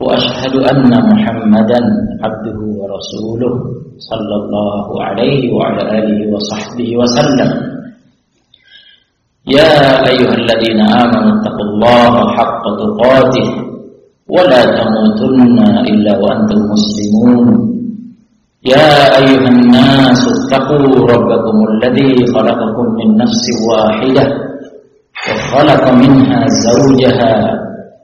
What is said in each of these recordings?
وأشهد أن محمدا عبده ورسوله صلى الله عليه وعلى آله وصحبه وسلم. يا أيها الذين آمنوا اتقوا الله حق تقاته ولا تموتن إلا وأنتم مسلمون. يا أيها الناس اتقوا ربكم الذي خلقكم من نفس واحدة وخلق منها زوجها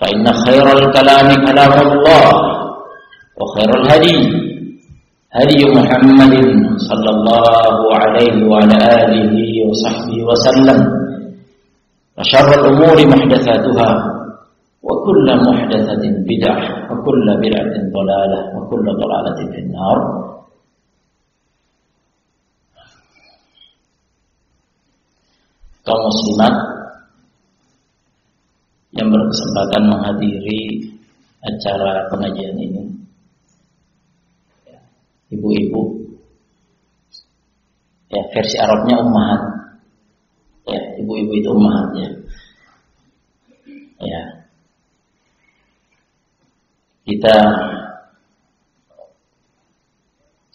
فإن خير الكلام كلام الله وخير الهدي هدي محمد صلى الله عليه وعلى آله وصحبه وسلم وشر الأمور محدثاتها وكل محدثة بدعة وكل بدعة ضلالة وكل ضلالة في النار. Kaum muslimat yang berkesempatan menghadiri acara pengajian ini. Ibu-ibu. Ya versi Arabnya ummahat. Ya ibu-ibu itu ummahatnya. Ya. Kita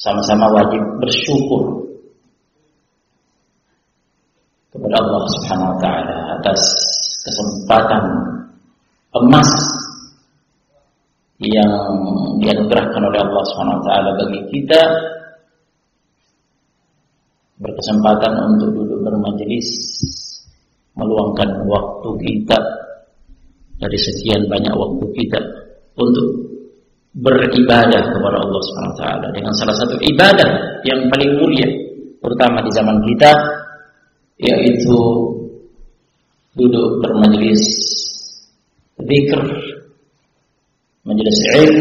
sama-sama wajib bersyukur kepada Allah Subhanahu wa taala atas kesempatan emas yang dianugerahkan oleh Allah taala bagi kita berkesempatan untuk duduk bermajelis meluangkan waktu kita dari sekian banyak waktu kita untuk beribadah kepada Allah taala. Dengan salah satu ibadah yang paling mulia terutama di zaman kita yaitu duduk bermajelis zikr majelis ilm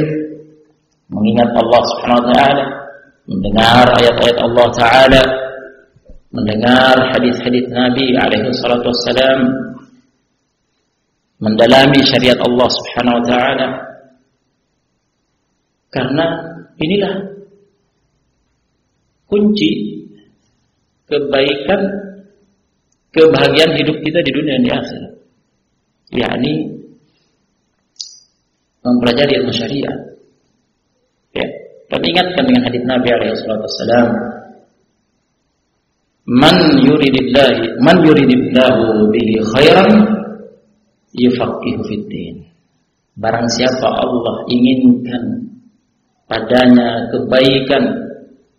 mengingat Allah Subhanahu wa taala mendengar ayat-ayat Allah taala mendengar hadis-hadis Nabi alaihi salatu wassalam mendalami syariat Allah Subhanahu wa taala. Karena inilah kunci kebaikan kebahagiaan hidup kita di dunia dan di yakni mempelajari ilmu syariat. Ya kami ingatkan dengan hadis Nabi alaihi wassalam man yuridillah man yuridillahu bihi khairan yufaqihu fid din. Barang siapa Allah inginkan padanya kebaikan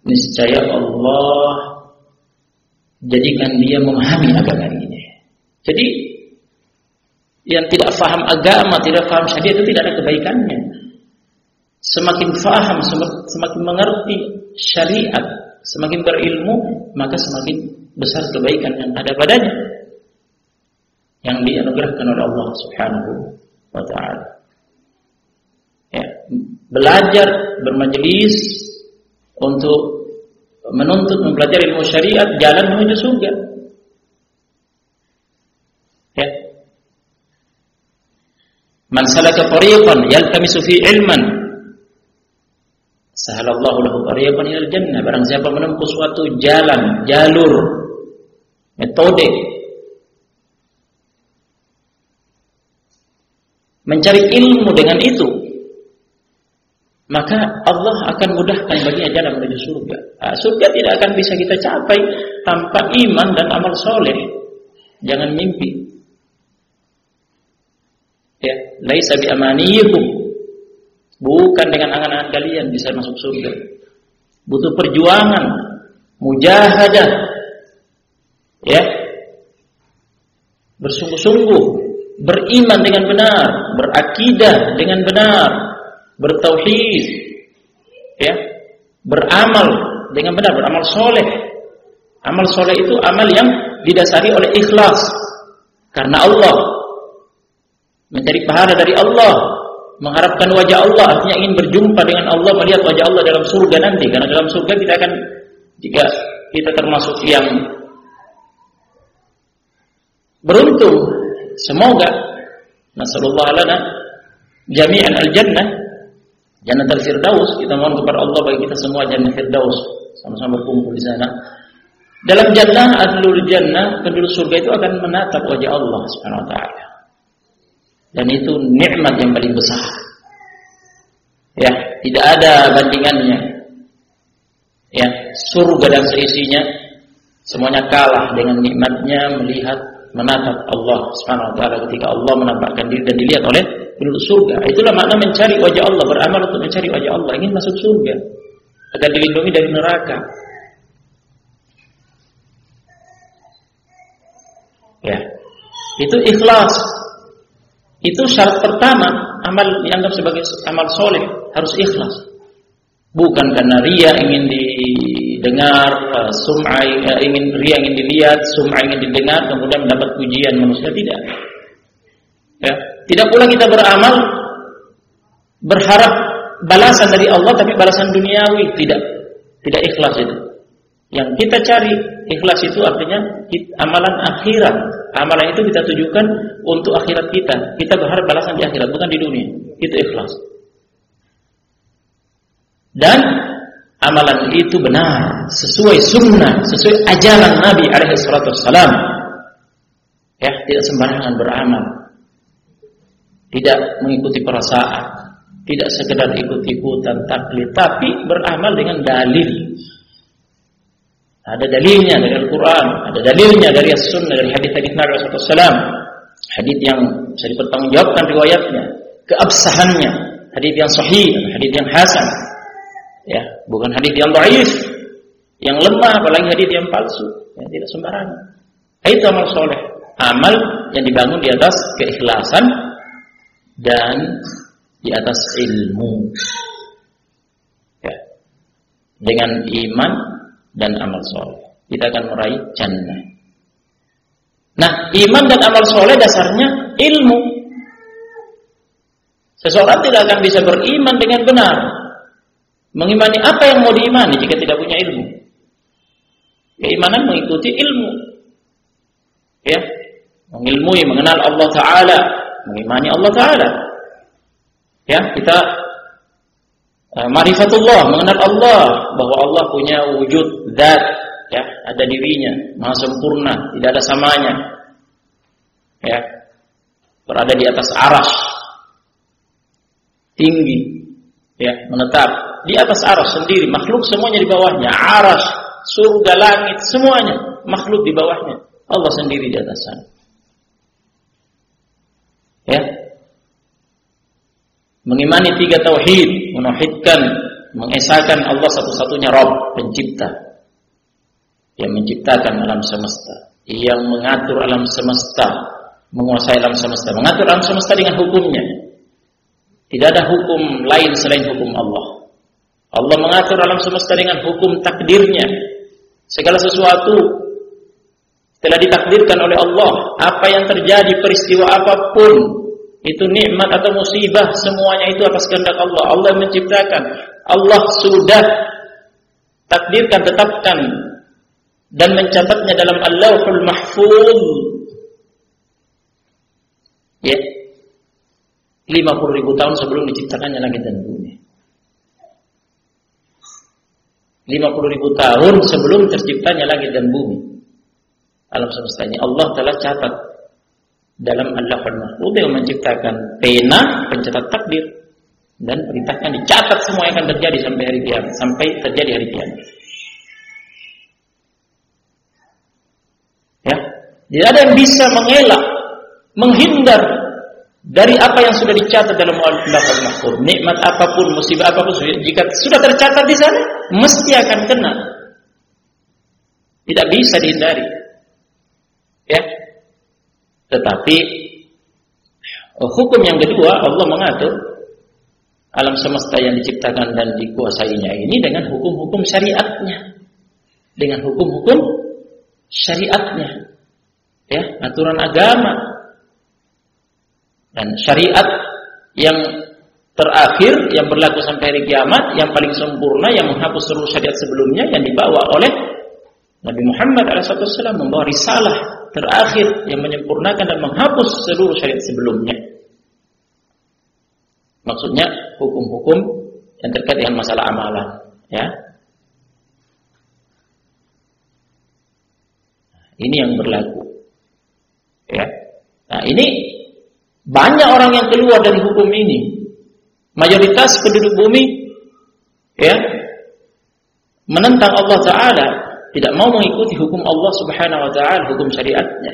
niscaya Allah jadikan dia memahami agama ini. Jadi yang tidak faham agama, tidak faham syariat itu tidak ada kebaikannya. Semakin faham, semakin mengerti syariat, semakin berilmu, maka semakin besar kebaikan yang ada padanya. Yang dianugerahkan oleh Allah Subhanahu wa taala. Ya, belajar bermajelis untuk menuntut mempelajari ilmu syariat jalan menuju surga. Ya. Man salaka tariqan yaltamisu fi ilman sahalallahu lahu tariqan ilal jannah. Barang siapa menempuh suatu jalan, jalur, metode mencari ilmu dengan itu maka Allah akan mudahkan baginya jalan menuju surga. Nah, surga tidak akan bisa kita capai tanpa iman dan amal soleh. Jangan mimpi. Ya, laisa bi Bukan dengan angan-angan kalian bisa masuk surga. Butuh perjuangan, mujahadah. Ya. Bersungguh-sungguh, beriman dengan benar, berakidah dengan benar, bertauhid. Ya. Beramal dengan benar, beramal soleh. Amal soleh itu amal yang didasari oleh ikhlas. Karena Allah. Mencari pahala dari Allah mengharapkan wajah Allah artinya ingin berjumpa dengan Allah melihat wajah Allah dalam surga nanti karena dalam surga kita akan jika kita termasuk yang beruntung semoga nasallallahu lana jami'an al-jannah jannah al-firdaus kita mohon kepada Allah bagi kita semua jannah firdaus sama-sama berkumpul di sana dalam jannah ahlul jannah penduduk surga itu akan menatap wajah Allah Subhanahu wa taala dan itu nikmat yang paling besar. Ya, tidak ada bandingannya. Ya, surga dan seisinya semuanya kalah dengan nikmatnya melihat menatap Allah Subhanahu wa ketika Allah menampakkan diri dan dilihat oleh penduduk surga. Itulah makna mencari wajah Allah, beramal untuk mencari wajah Allah, ingin masuk surga agar dilindungi dari neraka. Ya. Itu ikhlas itu syarat pertama amal dianggap sebagai amal soleh harus ikhlas. Bukan karena ria ingin didengar, uh, sum'ah uh, ingin ria ingin dilihat, sum'ah ingin didengar, kemudian mendapat pujian manusia tidak. Tidak pula kita beramal berharap balasan dari Allah tapi balasan duniawi tidak. Tidak ikhlas itu. Yang kita cari ikhlas itu artinya amalan akhirat. Amalan itu kita tujukan untuk akhirat kita. Kita berharap balasan di akhirat, bukan di dunia. Itu ikhlas. Dan amalan itu benar, sesuai sunnah, sesuai ajaran Nabi alaihi salatu. Ya, tidak sembarangan beramal. Tidak mengikuti perasaan, tidak sekedar ikut-ikutan taklid, tapi beramal dengan dalil ada dalilnya dari Al-Quran, ada dalilnya dari As-Sunnah, dari hadis-hadis Nabi SAW. Hadis yang bisa dipertanggungjawabkan riwayatnya, keabsahannya, hadis yang sahih, hadis yang hasan. Ya, bukan hadis yang dhaif, yang lemah, apalagi hadis yang palsu, yang tidak sembarangan. Itu amal soleh, amal yang dibangun di atas keikhlasan dan di atas ilmu. Ya. Dengan iman dan amal soleh. Kita akan meraih jannah. Nah, iman dan amal soleh dasarnya ilmu. Seseorang tidak akan bisa beriman dengan benar. Mengimani apa yang mau diimani jika tidak punya ilmu. Keimanan mengikuti ilmu. Ya, mengilmui, mengenal Allah Ta'ala, mengimani Allah Ta'ala. Ya, kita uh, marifatullah, mengenal Allah, bahwa Allah punya wujud zat, ya, ada dirinya, maha sempurna, tidak ada samanya. Ya. Berada di atas aras. Tinggi. Ya, menetap di atas aras sendiri, makhluk semuanya di bawahnya, aras, surga, langit, semuanya makhluk di bawahnya. Allah sendiri di atas sana. Ya. Mengimani tiga tauhid, menauhidkan mengesahkan Allah satu-satunya Rabb pencipta. Yang menciptakan alam semesta. Yang mengatur alam semesta menguasai alam semesta. Mengatur alam semesta dengan hukumnya. Tidak ada hukum lain selain hukum Allah. Allah mengatur alam semesta dengan hukum takdirnya. Segala sesuatu telah ditakdirkan oleh Allah. Apa yang terjadi peristiwa apa pun itu nikmat atau musibah semuanya itu atas kehendak Allah Allah menciptakan Allah sudah takdirkan, tetapkan dan mencatatnya dalam Allahul Mahfuz. Ya. 50 ribu tahun sebelum diciptakannya langit dan bumi. 50 ribu tahun sebelum terciptanya langit dan bumi. Alam semesta ini Allah telah catat dalam Allahul Mahfuz yang menciptakan pena pencatat takdir dan perintahnya dicatat semua yang akan terjadi sampai hari kiamat, sampai terjadi hari kiamat. Ya, tidak ada yang bisa mengelak, menghindar dari apa yang sudah dicatat dalam lafaz mahfuz, nikmat apa pun, musibah apa pun, jika sudah tercatat di sana, mesti akan kena. Tidak bisa dihindari. Ya. Tetapi hukum yang kedua Allah mengatur alam semesta yang diciptakan dan dikuasainya ini dengan hukum-hukum syariatnya. Dengan hukum-hukum syariatnya. Ya, aturan agama dan syariat yang terakhir yang berlaku sampai hari kiamat yang paling sempurna yang menghapus seluruh syariat sebelumnya yang dibawa oleh Nabi Muhammad SAW membawa risalah terakhir yang menyempurnakan dan menghapus seluruh syariat sebelumnya. Maksudnya hukum-hukum yang terkait dengan masalah amalan, ya. Ini yang berlaku. Ya. Nah, ini banyak orang yang keluar dari hukum ini. Mayoritas penduduk bumi ya menentang Allah taala, tidak mau mengikuti hukum Allah Subhanahu wa taala, hukum syariatnya.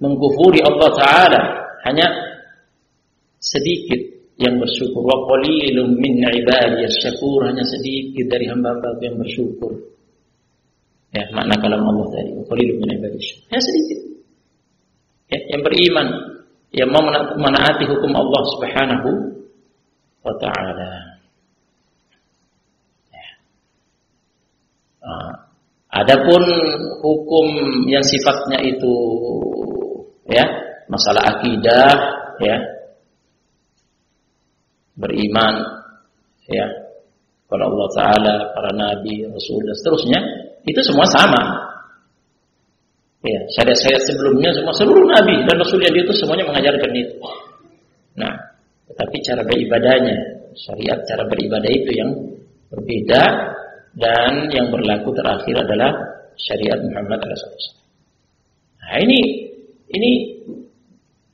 Mengkufuri Allah taala, hanya sedikit yang bersyukur. Wa qalilum min syakur, hanya sedikit dari hamba-hamba yang bersyukur. Ya, makna kalam Allah tadi, qalilum min ibadiyas. Hanya sedikit. Ya, yang beriman yang mau menaati hukum Allah Subhanahu wa taala. Ya. Adapun hukum yang sifatnya itu ya, masalah akidah ya. Beriman ya kepada Allah taala, para nabi, rasul dan seterusnya, itu semua sama. Ya, syariat-syariat sebelumnya semua seluruh nabi dan rasul yang itu semuanya mengajarkan itu. Nah, tetapi cara beribadahnya, syariat cara beribadah itu yang berbeda dan yang berlaku terakhir adalah syariat Muhammad SAW. Nah, ini ini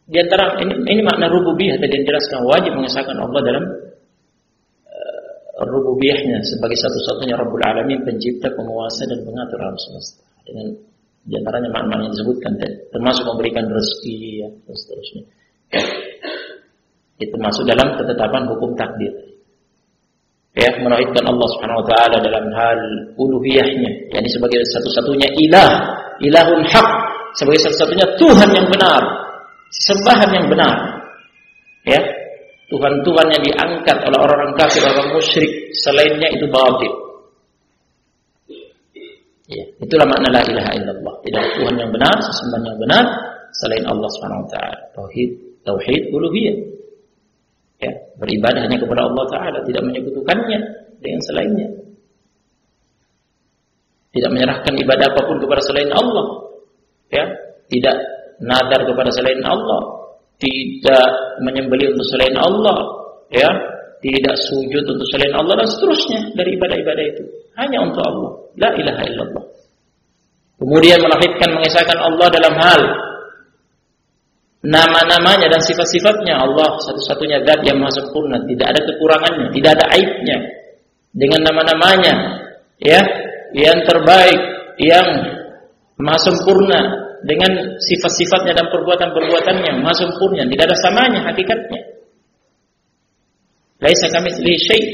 di antara ini, ini makna rububiyah tadi yang jelaskan wajib mengesahkan Allah dalam uh, rububiyahnya sebagai satu-satunya Rabbul Alamin, pencipta, penguasa dan pengatur alam semesta. Dengan di antaranya makna yang disebutkan termasuk memberikan rezeki ya, dan seterusnya. Itu masuk dalam ketetapan hukum takdir. Ya, menauhidkan Allah Subhanahu wa taala dalam hal uluhiyahnya, yakni sebagai satu-satunya ilah, ilahun hak, sebagai satu-satunya Tuhan yang benar, sembahan yang benar. Ya, Tuhan-Tuhan yang diangkat oleh orang-orang kafir, orang musyrik, selainnya itu batil. Ya, itulah makna la ilaha illallah. Tidak Tuhan yang benar, sesembahan yang benar selain Allah Subhanahu wa taala. Tauhid, tauhid uluhiyah. Ya, beribadah hanya kepada Allah taala, tidak menyekutukannya dengan selainnya. Tidak menyerahkan ibadah apa pun kepada selain Allah. Ya, tidak nadar kepada selain Allah, tidak menyembelih untuk selain Allah, ya, tidak sujud untuk selain Allah dan seterusnya dari ibadah-ibadah itu hanya untuk Allah. La ilaha illallah. Kemudian melahirkan mengesahkan Allah dalam hal nama-namanya dan sifat-sifatnya. Allah satu-satunya zat yang maha sempurna, tidak ada kekurangannya, tidak ada aibnya. Dengan nama-namanya. Ya, yang terbaik, yang maha sempurna. Dengan sifat-sifatnya dan perbuatan-perbuatannya. Maha sempurna, tidak ada samanya hakikatnya. Laisa kamitslihi syai'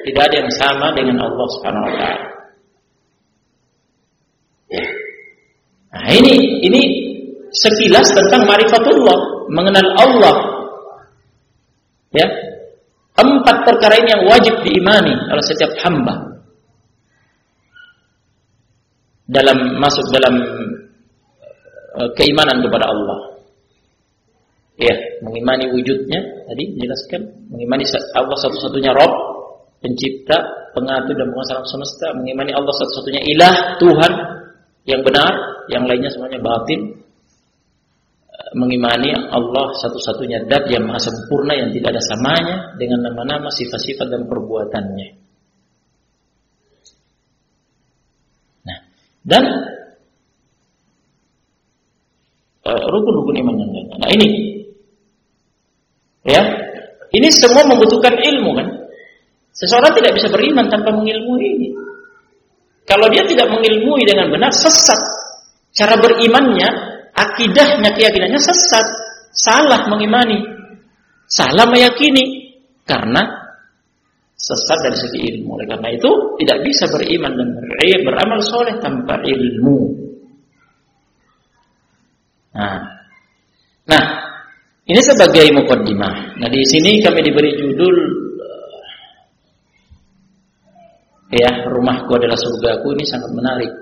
Tidak ada yang sama dengan Allah Subhanahu wa taala. Ya. Nah, ini. Ini sekilas tentang marifatullah, mengenal Allah. Ya. Empat perkara ini yang wajib diimani oleh setiap hamba. Dalam masuk dalam uh, keimanan kepada Allah. Ya, mengimani wujudnya tadi dijelaskan, mengimani Allah satu-satunya Rabb, pencipta, pengatur dan penguasa semesta, mengimani Allah satu-satunya ilah, Tuhan yang benar, yang lainnya semuanya batin. Mengimani Allah satu-satunya dat yang maha sempurna yang tidak ada samanya dengan nama-nama, sifat-sifat dan perbuatannya. Nah, dan uh, rukun-rukun iman yang lainnya. Nah, ini ya, ini semua membutuhkan ilmu kan? Seseorang tidak bisa beriman tanpa mengilmui ini. Kalau dia tidak mengilmui dengan benar, sesat. Cara berimannya, akidahnya, keyakinannya sesat. Salah mengimani salah meyakini karena sesat dari segi ilmu. Oleh karena itu tidak bisa beriman dan beramal soleh tanpa ilmu. Nah, nah ini sebagai mukaddimah. Nah di sini kami diberi judul ya rumahku adalah surgaku ini sangat menarik.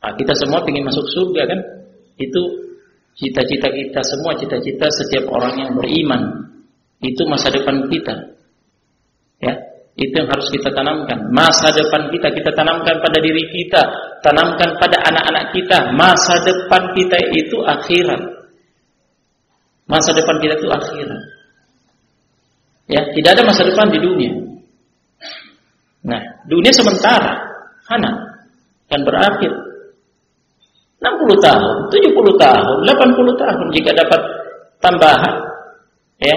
Nah, kita semua ingin masuk surga kan? Itu cita-cita kita semua, cita-cita setiap orang yang beriman. Itu masa depan kita. Ya, itu yang harus kita tanamkan. Masa depan kita kita tanamkan pada diri kita, tanamkan pada anak-anak kita. Masa depan kita itu akhirat. Masa depan kita itu akhirat. Ya, tidak ada masa depan di dunia. Nah, dunia sementara, hana kan berakhir. 60 tahun, 70 tahun, 80 tahun jika dapat tambahan, ya.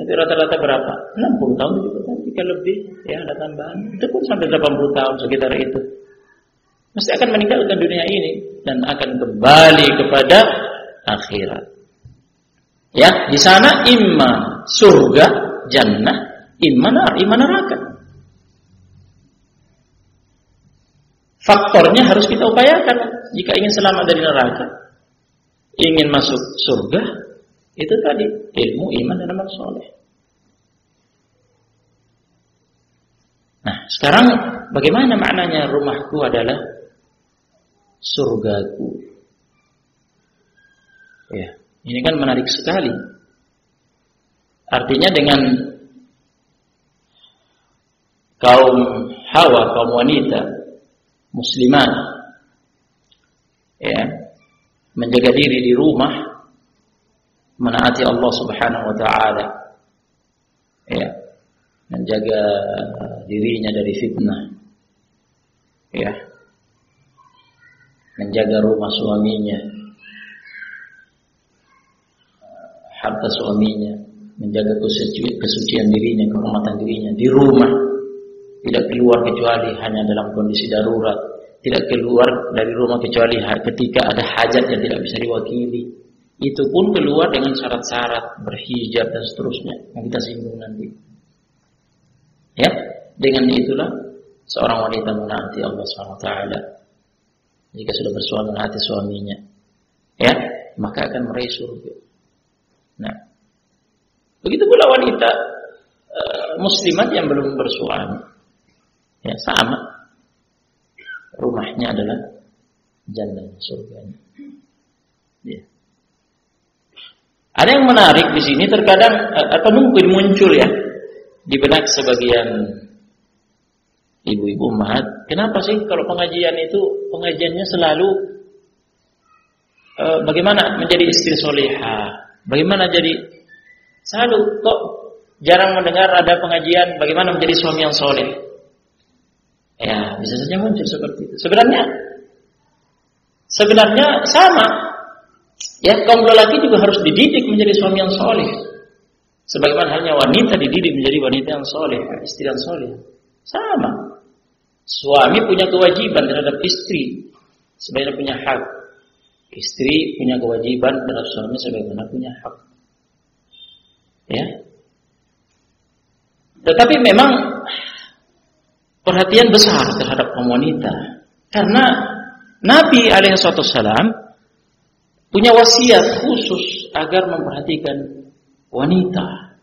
Nanti rata-rata berapa? 60 tahun, 70 tahun, jika lebih, ya ada tambahan. Itu pun sampai 80 tahun sekitar itu. Mesti akan meninggalkan dunia ini dan akan kembali kepada akhirat. Ya, di sana imma surga jannah, iman iman neraka. Faktornya harus kita upayakan jika ingin selamat dari neraka, ingin masuk surga, itu tadi ilmu, iman dan amal soleh. Nah, sekarang bagaimana maknanya rumahku adalah surgaku? Ya, ini kan menarik sekali. Artinya dengan kaum Hawa, kaum wanita muslimat ya, menjaga diri di rumah menaati Allah Subhanahu wa taala. Ya, menjaga dirinya dari fitnah. Ya. Menjaga rumah suaminya. Harta suaminya menjaga kesucian, kesucian dirinya, kehormatan dirinya di rumah. Tidak keluar kecuali hanya dalam kondisi darurat. Tidak keluar dari rumah kecuali ketika ada hajat yang tidak bisa diwakili. Itu pun keluar dengan syarat-syarat berhijab dan seterusnya yang kita singgung nanti. Ya, dengan itulah seorang wanita menaati Allah SWT. Jika sudah bersuami menaati suaminya, ya, maka akan meraih surga. Nah, Begitu pula wanita e, muslimat yang belum bersuami. Ya, sama. Rumahnya adalah jannah surganya. Ya. Ada yang menarik di sini terkadang e, atau mungkin muncul ya di benak sebagian ibu-ibu umat, kenapa sih kalau pengajian itu pengajiannya selalu e, bagaimana menjadi istri soleha, bagaimana jadi Selalu kok jarang mendengar ada pengajian bagaimana menjadi suami yang soleh. Ya, bisa saja muncul seperti itu. Sebenarnya sebenarnya sama. Ya, kaum lelaki juga harus dididik menjadi suami yang soleh. Sebagaimana hanya wanita dididik menjadi wanita yang soleh, istri yang soleh. Sama. Suami punya kewajiban terhadap istri, sebagaimana punya hak. Istri punya kewajiban terhadap suami sebagaimana punya hak. Ya. Tetapi memang perhatian besar terhadap kaum wanita karena Nabi alaihissalam punya wasiat khusus agar memperhatikan wanita.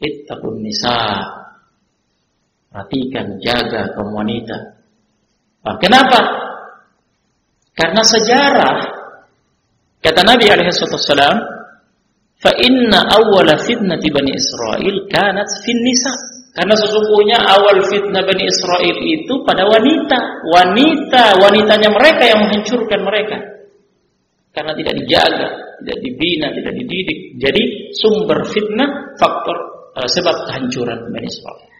Ittaqun nisa. Perhatikan, jaga kaum wanita. Nah, kenapa? Karena sejarah kata Nabi alaihissalam Fa inna awwala fitnati Bani Israel kanat fin nisa. Karena sesungguhnya awal fitnah Bani Israel itu pada wanita. Wanita, wanitanya mereka yang menghancurkan mereka. Karena tidak dijaga, tidak dibina, tidak dididik. Jadi sumber fitnah faktor uh, sebab kehancuran Bani Israel.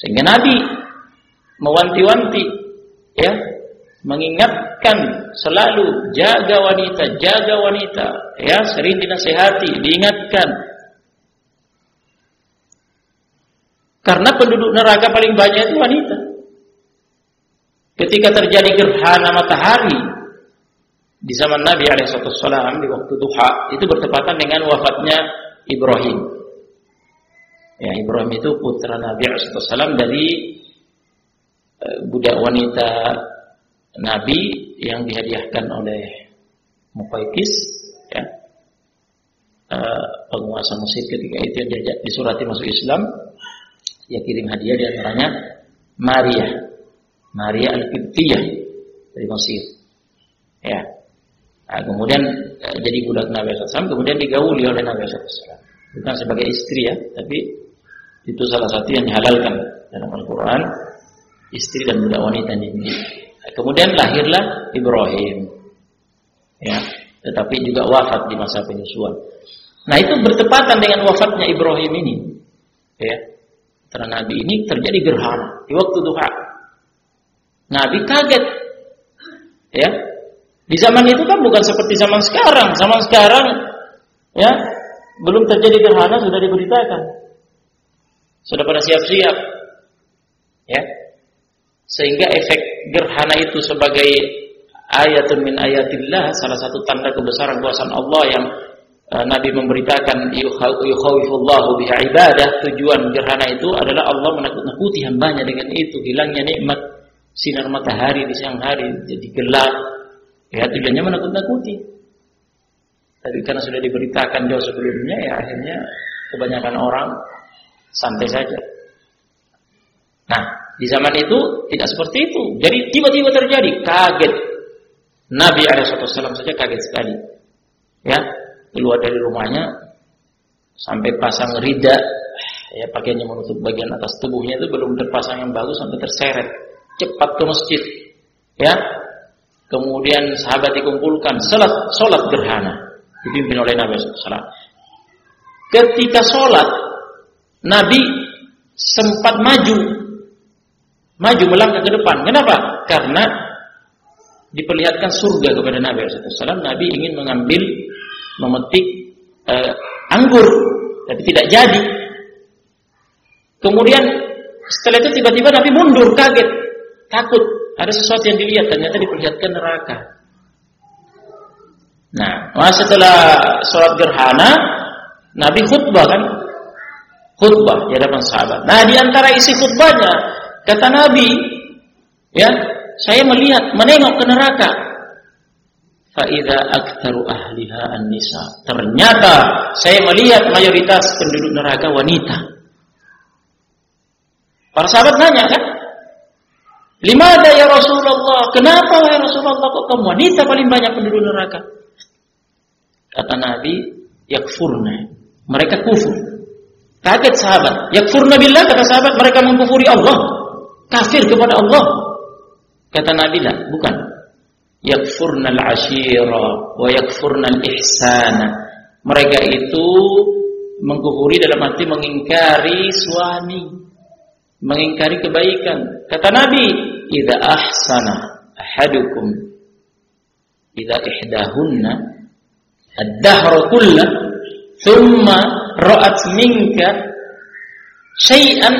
Sehingga Nabi mewanti-wanti ya mengingatkan selalu jaga wanita, jaga wanita, ya sering dinasehati, diingatkan. Karena penduduk neraka paling banyak itu wanita. Ketika terjadi gerhana matahari, di zaman Nabi Alaihissalam di waktu duha itu bertepatan dengan wafatnya Ibrahim. Ya, Ibrahim itu putra Nabi Alaihissalam dari uh, budak wanita Nabi yang dihadiahkan oleh Muqaykis ya. Uh, penguasa Mesir ketika itu diajak disurati masuk Islam dia kirim hadiah di antaranya Maria Maria Al-Qibtiyah dari Mesir ya Nah, kemudian eh, jadi budak Nabi SAW, kemudian digauli oleh Nabi SAW. Bukan sebagai istri ya, tapi itu salah satu yang dihalalkan dalam Al-Quran. Istri dan budak wanita ini. Nah, kemudian lahirlah Ibrahim. Ya, tetapi juga wafat di masa penyusuan. Nah itu bertepatan dengan wafatnya Ibrahim ini. Ya, karena Nabi ini terjadi gerhana di waktu duha. Nabi kaget. Ya, di zaman itu kan bukan seperti zaman sekarang. Zaman sekarang ya belum terjadi gerhana sudah diberitakan. Sudah pada siap-siap. Ya. Sehingga efek gerhana itu sebagai ayatun min ayatillah, salah satu tanda kebesaran kuasa Allah yang Nabi memberitakan yukhawifullahu biha ibadah, tujuan gerhana itu adalah Allah menakut-nakuti hambanya dengan itu, hilangnya nikmat sinar matahari di siang hari jadi gelap Ya tujuannya menakut-nakuti. Tapi karena sudah diberitakan jauh sebelumnya, ya akhirnya kebanyakan orang santai saja. Nah, di zaman itu tidak seperti itu. Jadi tiba-tiba terjadi, kaget. Nabi SAW saja kaget sekali. Ya, keluar dari rumahnya sampai pasang rida, ya pakaiannya menutup bagian atas tubuhnya itu belum terpasang yang bagus sampai terseret. Cepat ke masjid. Ya, Kemudian sahabat dikumpulkan salat salat gerhana dipimpin oleh Nabi SAW. Ketika salat Nabi sempat maju maju melangkah ke depan. Kenapa? Karena diperlihatkan surga kepada Nabi SAW. Nabi ingin mengambil memetik uh, anggur tapi tidak jadi. Kemudian setelah itu tiba-tiba Nabi mundur kaget, takut ada sesuatu yang dilihat ternyata diperlihatkan neraka. Nah, setelah sholat gerhana, Nabi khutbah kan? Khutbah di hadapan sahabat. Nah, di antara isi khutbahnya, kata Nabi, ya, saya melihat, menengok ke neraka. Faida aktaru ahliha an-nisa. Ternyata saya melihat mayoritas penduduk neraka wanita. Para sahabat nanya kan, Limada ya Rasulullah? Kenapa ya Rasulullah kok kamu wanita paling banyak penduduk neraka? Kata Nabi, yakfurna. Mereka kufur. Kaget sahabat. Yakfurna billah kata sahabat mereka mengkufuri Allah. Kafir kepada Allah. Kata Nabi lah, bukan. Yakfurna al-ashira wa yakfurna al-ihsana. Mereka itu mengkufuri dalam arti mengingkari suami mengingkari kebaikan. Kata Nabi, "Idza ahsana ahadukum idza ihdahunna ad-dahr kullu thumma ra'at minka syai'an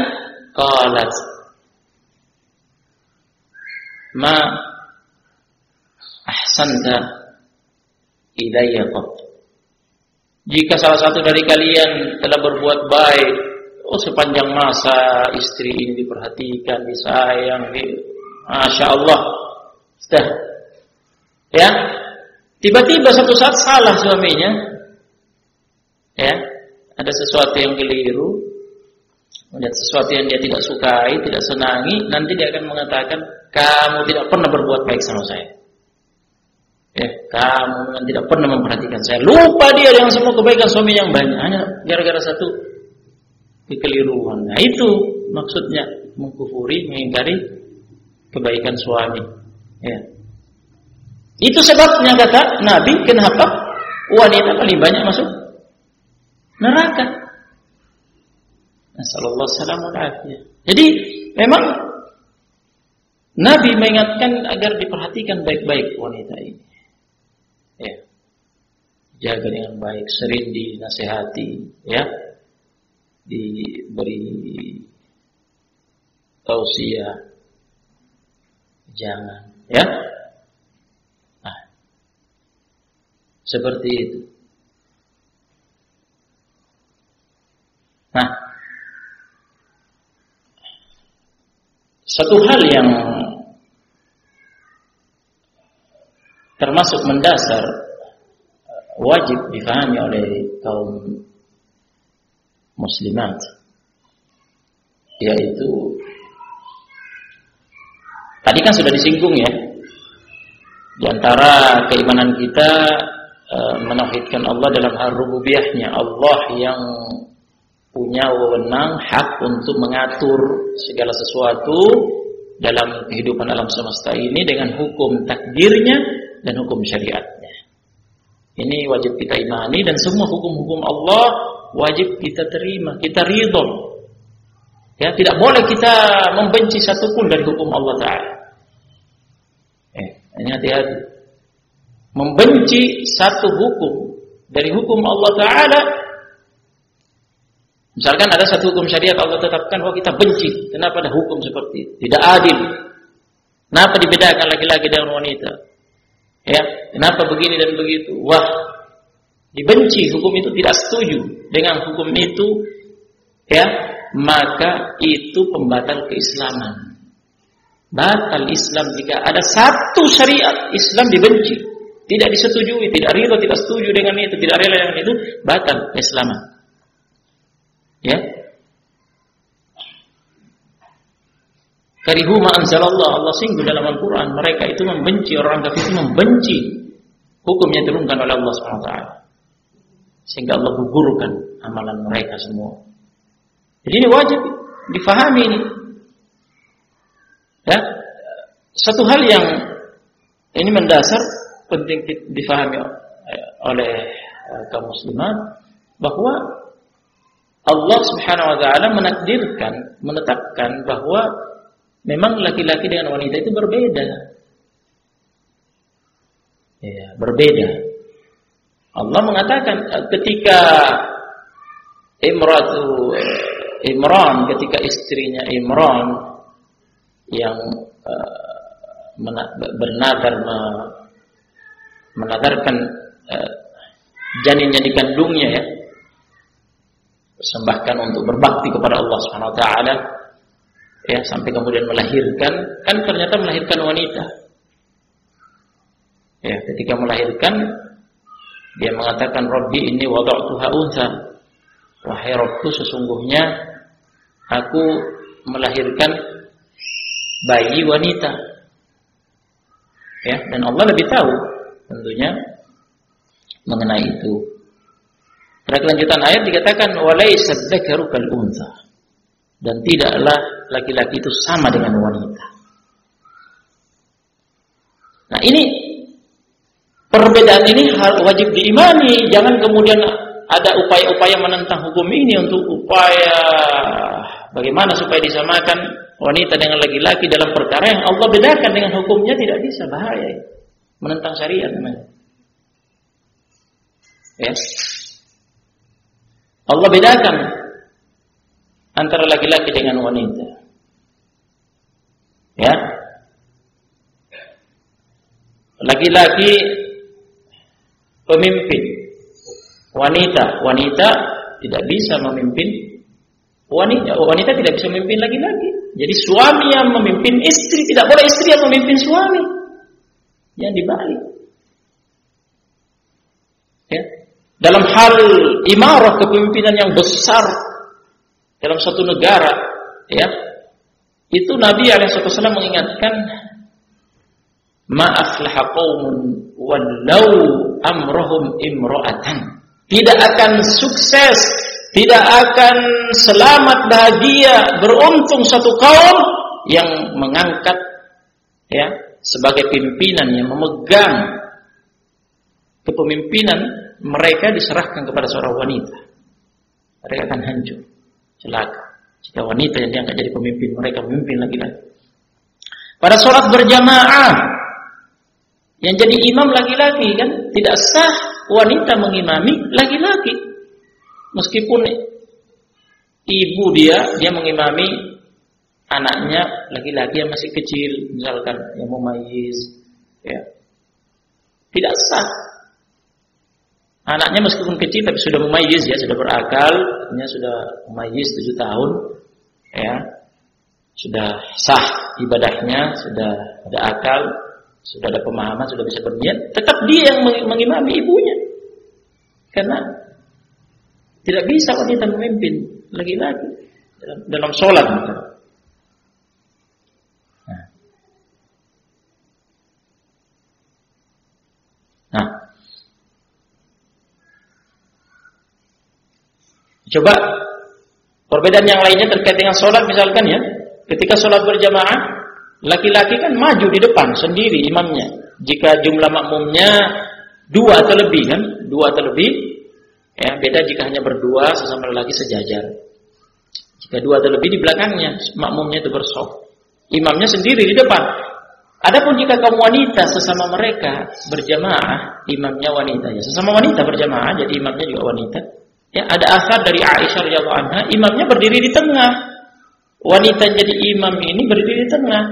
qalat ma ahsanta ilayya qat." Jika salah satu dari kalian telah berbuat baik Oh sepanjang masa istri ini diperhatikan, disayang, di Masya Allah. Sudah. Ya. Tiba-tiba satu saat salah suaminya. Ya. Ada sesuatu yang keliru. Melihat sesuatu yang dia tidak sukai, tidak senangi. Nanti dia akan mengatakan, kamu tidak pernah berbuat baik sama saya. Ya, kamu tidak pernah memperhatikan saya. Lupa dia dengan semua kebaikan suami yang banyak. Hanya gara-gara satu kekeliruan. Nah itu maksudnya mengkufuri, mengingkari kebaikan suami. Ya. Itu sebabnya kata Nabi, kenapa wanita paling banyak masuk neraka? Alaihi Jadi memang Nabi mengingatkan agar diperhatikan baik-baik wanita ini. Ya. Jaga dengan baik, sering dinasehati, ya. Diberi tausiah. Jangan ya. Nah, seperti itu. Nah, satu hal yang termasuk mendasar wajib difahami oleh kaum muslimat yaitu tadi kan sudah disinggung ya di antara keimanan kita e, menauhidkan Allah dalam hal rububiyahnya Allah yang punya wewenang hak untuk mengatur segala sesuatu dalam kehidupan alam semesta ini dengan hukum takdirnya dan hukum syariatnya. Ini wajib kita imani dan semua hukum-hukum Allah wajib kita terima, kita ridho. Ya, tidak boleh kita membenci satupun dari hukum Allah Taala. Eh, ini hati-hati. Membenci satu hukum dari hukum Allah Taala Misalkan ada satu hukum syariat Allah tetapkan bahwa kita benci. Kenapa ada hukum seperti itu? Tidak adil. Kenapa dibedakan laki-laki dengan wanita? Ya, kenapa begini dan begitu? Wah, dibenci hukum itu tidak setuju dengan hukum itu, ya, maka itu pembatal keislaman. Batal Islam jika ada satu syariat Islam dibenci, tidak disetujui, tidak rela, tidak setuju dengan itu, tidak rela dengan itu, batal keislaman. Ya, Karihu ma anzalallah. Allah singgung dalam Al-Quran. Mereka itu membenci orang kafir itu membenci hukum yang diturunkan oleh Allah SWT sehingga Allah gugurkan amalan mereka semua. Jadi ini wajib difahami ini. Ya. Satu hal yang ini mendasar penting difahami oleh eh, kaum muslimat bahwa Allah Subhanahu wa taala menakdirkan menetapkan bahwa Memang laki-laki dengan wanita itu berbeda. Ya, berbeda. Allah mengatakan eh, ketika Imratu eh, Imran ketika istrinya Imran yang uh, bernadar menadarkan uh, janinnya di kandungnya ya persembahkan untuk berbakti kepada Allah Subhanahu wa taala ya sampai kemudian melahirkan kan ternyata melahirkan wanita. Ya ketika melahirkan dia mengatakan Rabbi ini wada'tuha untha wahai Rabbku sesungguhnya aku melahirkan bayi wanita. Ya dan Allah lebih tahu tentunya mengenai itu. Pada kelanjutan ayat dikatakan walaysa dzakaru kal dan tidaklah laki-laki itu sama dengan wanita. Nah ini perbedaan ini wajib diimani, jangan kemudian ada upaya-upaya menentang hukum ini untuk upaya bagaimana supaya disamakan wanita dengan laki-laki dalam perkara yang Allah bedakan dengan hukumnya tidak bisa bahaya menentang syariat namanya. Ya. Allah bedakan antara laki-laki dengan wanita. Ya. Laki-laki pemimpin. Wanita, wanita tidak bisa memimpin wanita. Wanita tidak bisa memimpin laki-laki. Jadi suami yang memimpin istri tidak boleh istri yang memimpin suami. Yang dibalik. Ya. Dalam hal imarah kepemimpinan yang besar dalam suatu negara, ya, itu Nabi SAW mengingatkan, maaflah qaumun walau amrohum imro'atan. Tidak akan sukses, tidak akan selamat bahagia, beruntung satu kaum yang mengangkat ya sebagai pimpinan yang memegang kepemimpinan mereka diserahkan kepada seorang wanita. Mereka akan hancur celaka. Jika wanita yang diangkat jadi pemimpin, mereka memimpin lagi-lagi. Pada sholat berjamaah, yang jadi imam laki-laki kan tidak sah wanita mengimami laki-laki. Meskipun ibu dia dia mengimami anaknya laki-laki yang masih kecil, misalkan yang mau mayis, ya. Tidak sah. Anaknya meskipun kecil tapi sudah memayyiz ya, sudah berakal, artinya sudah memayyiz 7 tahun ya. Sudah sah ibadahnya, sudah ada akal, sudah ada pemahaman, sudah bisa berniat, tetap dia yang mengimami ibunya. Karena tidak bisa wanita memimpin lagi-lagi dalam, dalam sholat. Nah. nah. Coba perbedaan yang lainnya terkait dengan sholat misalkan ya. Ketika sholat berjamaah, laki-laki kan maju di depan sendiri imamnya. Jika jumlah makmumnya dua atau lebih kan, dua atau lebih, ya beda jika hanya berdua sesama lelaki sejajar. Jika dua atau lebih di belakangnya, makmumnya itu bersop. Imamnya sendiri di depan. Adapun jika kaum wanita sesama mereka berjamaah, imamnya wanita ya. Sesama wanita berjamaah, jadi imamnya juga wanita. Ya, ada asar dari Aisyah radhiyallahu anha, imamnya berdiri di tengah wanita jadi imam ini berdiri di tengah.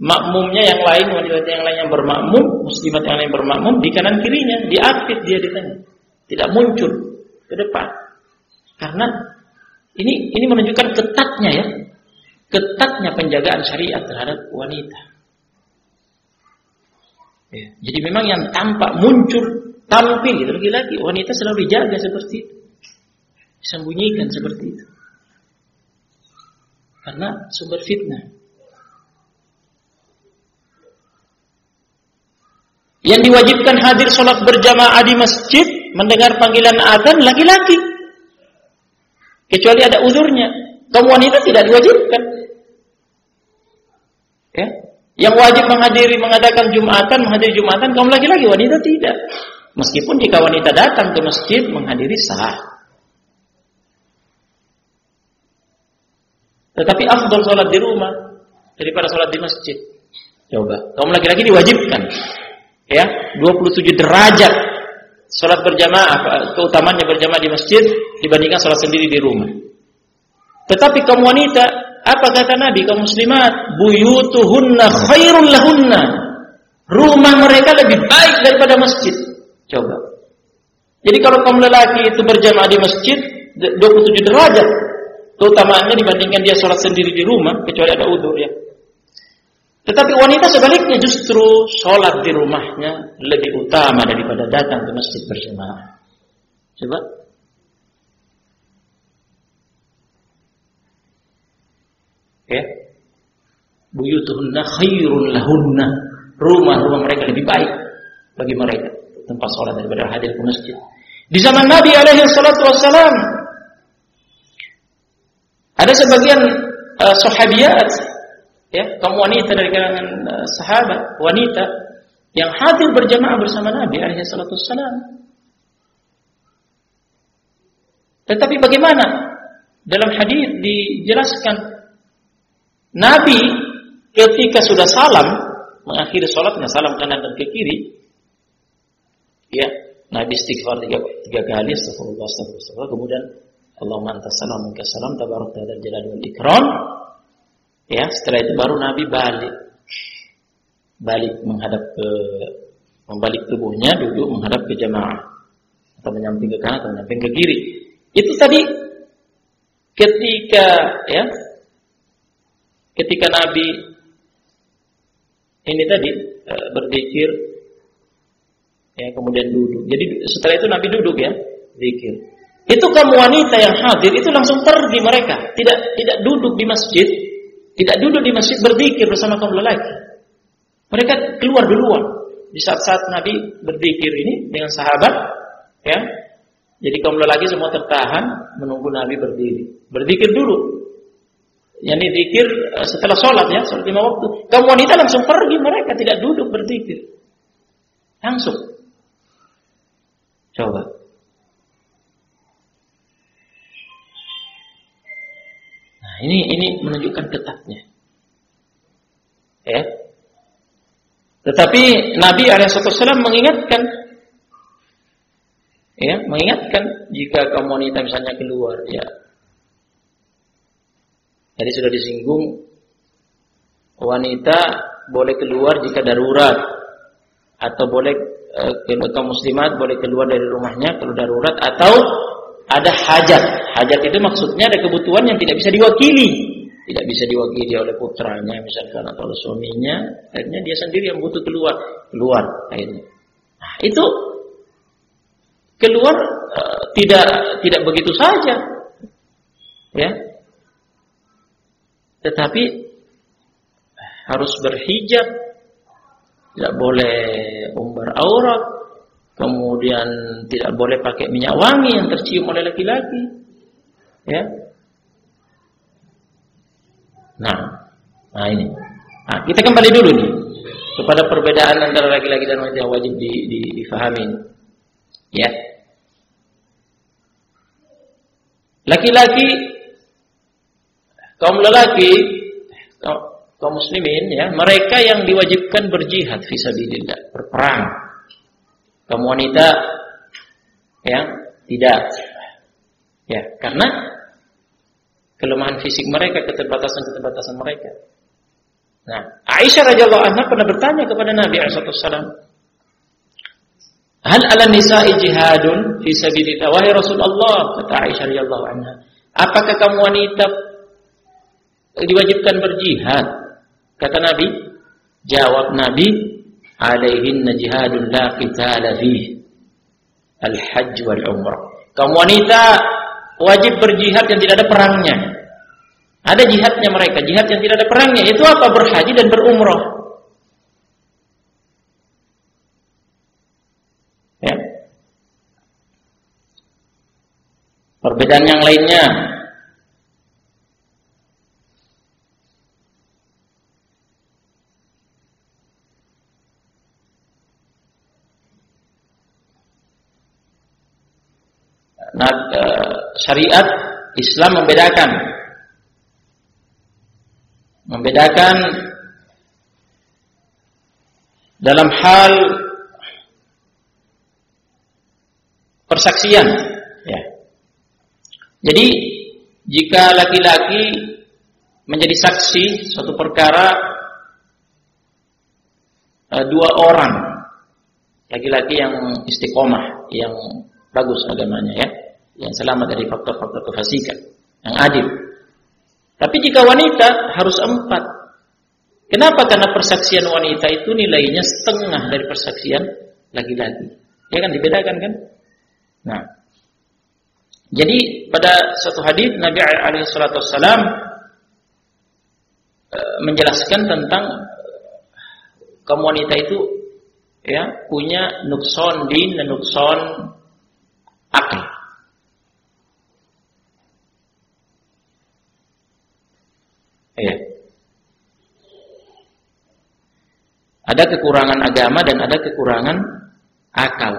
Makmumnya yang lain, wanita yang lain yang bermakmum, muslimat yang lain bermakmum di kanan kirinya, diapit dia di tengah. Tidak muncul ke depan. Karena ini ini menunjukkan ketatnya ya. Ketatnya penjagaan syariat terhadap wanita. Ya. Jadi memang yang tampak muncul tampil itu lagi-lagi wanita selalu dijaga seperti itu. Disembunyikan seperti itu karena sumber fitnah. Yang diwajibkan hadir sholat berjamaah di masjid mendengar panggilan adzan laki-laki. Kecuali ada uzurnya. Kaum wanita tidak diwajibkan. Ya. Yang wajib menghadiri mengadakan jumatan, menghadiri jumatan kaum laki-laki, wanita tidak. Meskipun jika wanita datang ke masjid menghadiri sah. Tetapi afdol sholat di rumah daripada sholat di masjid. Coba, kaum laki-laki diwajibkan. Ya, 27 derajat sholat berjamaah, keutamanya berjamaah di masjid dibandingkan sholat sendiri di rumah. Tetapi kaum wanita, apa kata Nabi kaum muslimat? Buyutuhunna khairun lahunna. Rumah mereka lebih baik daripada masjid. Coba. Jadi kalau kaum lelaki itu berjamaah di masjid 27 derajat keutamaannya dibandingkan dia sholat sendiri di rumah kecuali ada udur ya. Tetapi wanita sebaliknya justru sholat di rumahnya lebih utama daripada datang ke masjid berjamaah. Coba. Ya. Buyutuhunna khairun lahunna. Rumah-rumah mereka lebih baik bagi mereka tempat sholat daripada hadir ke masjid. Di zaman Nabi alaihi salatu wassalam ada sebagian uh, sahabiat ya, kaum wanita dari kalangan uh, sahabat, wanita yang hadir berjamaah bersama Nabi alaihi salatu wassalam. Tetapi bagaimana? Dalam hadis dijelaskan Nabi ketika sudah salam mengakhiri salatnya salam kanan dan ke kiri ya Nabi istighfar tiga, tiga kali astagfirullah astagfirullah kemudian Allahumma antas salam minka salam tabarak tadal jalal wal ikram. Ya, setelah itu baru Nabi balik. Balik menghadap ke membalik tubuhnya duduk menghadap ke jamaah atau menyamping ke kanan atau menyamping ke kiri. Itu tadi ketika ya ketika Nabi ini tadi e, berzikir ya kemudian duduk. Jadi setelah itu Nabi duduk ya, zikir. Itu kamu wanita yang hadir itu langsung pergi mereka, tidak tidak duduk di masjid, tidak duduk di masjid berzikir bersama kaum lelaki. Mereka keluar duluan di saat-saat Nabi berzikir ini dengan sahabat, ya. Jadi kaum lelaki semua tertahan menunggu Nabi berdiri, berzikir dulu. Yang dizikir eh, setelah sholat ya, sholat lima waktu. Kaum wanita langsung pergi mereka tidak duduk berzikir, langsung. Coba ini ini menunjukkan ketatnya. Ya. Tetapi Nabi Alaihissalam mengingatkan, ya, mengingatkan jika kamu wanita misalnya keluar, ya. Jadi sudah disinggung wanita boleh keluar jika darurat atau boleh eh, kaum muslimat boleh keluar dari rumahnya kalau darurat atau ada hajat. Hajat itu maksudnya ada kebutuhan yang tidak bisa diwakili. Tidak bisa diwakili oleh putranya misalkan atau oleh suaminya, akhirnya dia sendiri yang butuh keluar, keluar akhirnya. Nah, itu keluar uh, tidak tidak begitu saja. Ya. Tetapi harus berhijab, tidak boleh umbar aurat, kemudian tidak boleh pakai minyak wangi yang tercium oleh laki-laki. Ya. Nah, nah ini. Nah, kita kembali dulu nih kepada perbedaan antara laki-laki dan wanita yang wajib di, di, difahami. Ya. Laki-laki kaum lelaki kaum muslimin ya, mereka yang diwajibkan berjihad fisabilillah, berperang. Kaum wanita ya, tidak. Ya, karena kelemahan fisik mereka, keterbatasan-keterbatasan mereka. Nah, Aisyah radhiyallahu anha pernah bertanya kepada Nabi SAW, Hal ala nisa'i jihadun fi sabilillah? Wahai Rasulullah kata Aisyah radhiyallahu anha apakah kamu wanita diwajibkan berjihad? Kata Nabi jawab Nabi alaihin jihadun la qitala fi al hajj wal umrah kamu wanita wajib berjihad yang tidak ada perangnya. Ada jihadnya mereka jihad yang tidak ada perangnya. Itu apa? Berhaji dan berumrah Perbedaan yang lainnya Nah, syariat Islam membedakan. Membedakan dalam hal persaksian ya. Jadi jika laki-laki menjadi saksi suatu perkara eh, dua orang laki-laki yang istiqomah, yang bagus agamanya ya, yang selamat dari faktor-faktor kefasikan, yang adil. Tapi jika wanita harus empat. Kenapa? Karena persaksian wanita itu nilainya setengah dari persaksian laki-laki. Ya kan dibedakan kan? Nah, jadi pada satu hadis Nabi alaihi wasallam eh, menjelaskan tentang kaum wanita itu ya punya nukson din dan nukson akal. Ya. Ada kekurangan agama dan ada kekurangan akal.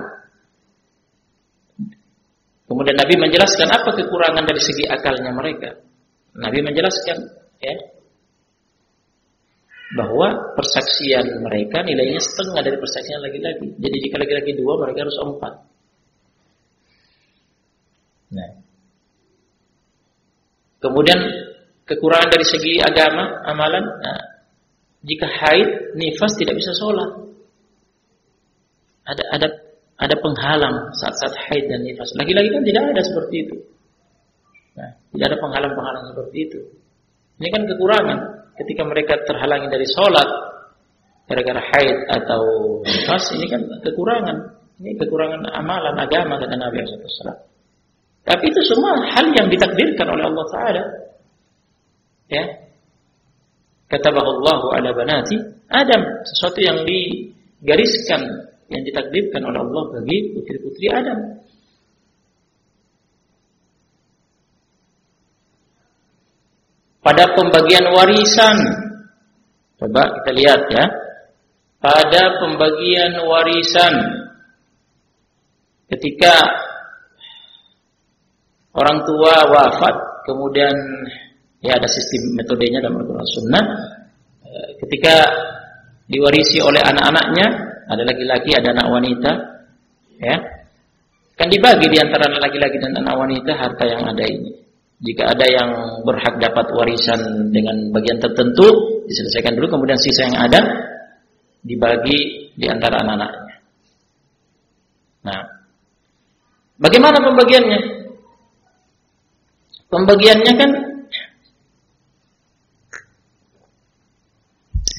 Kemudian Nabi menjelaskan apa kekurangan dari segi akalnya mereka. Nabi menjelaskan ya bahwa persaksian mereka nilainya setengah dari persaksian laki-laki. Jadi jika laki-laki dua, mereka harus empat. Nah. Kemudian kekurangan dari segi agama, amalan. Nah, jika haid, nifas tidak bisa sholat. Ada ada ada penghalang saat-saat haid dan nifas. Lagi-lagi kan tidak ada seperti itu. Nah, tidak ada penghalang-penghalang seperti itu. Ini kan kekurangan. Ketika mereka terhalangi dari sholat gara-gara haid atau nifas, ini kan kekurangan. Ini kekurangan amalan agama kata Nabi SAW. Tapi itu semua hal yang ditakdirkan oleh Allah Taala. Ya, kata Allah ala banati Adam, sesuatu yang digariskan yang ditakdirkan oleh Allah bagi putri-putri Adam. Pada pembagian warisan, coba kita lihat ya. Pada pembagian warisan, ketika orang tua wafat, kemudian ya ada sistem metodenya dalam Al-Quran Sunnah, eh, ketika diwarisi oleh anak-anaknya, ada laki-laki, ada anak wanita, ya. Kan dibagi di antara laki-laki dan anak wanita harta yang ada ini. Jika ada yang berhak dapat warisan dengan bagian tertentu, diselesaikan dulu, kemudian sisa yang ada dibagi di antara anak-anaknya. Nah, bagaimana pembagiannya? Pembagiannya kan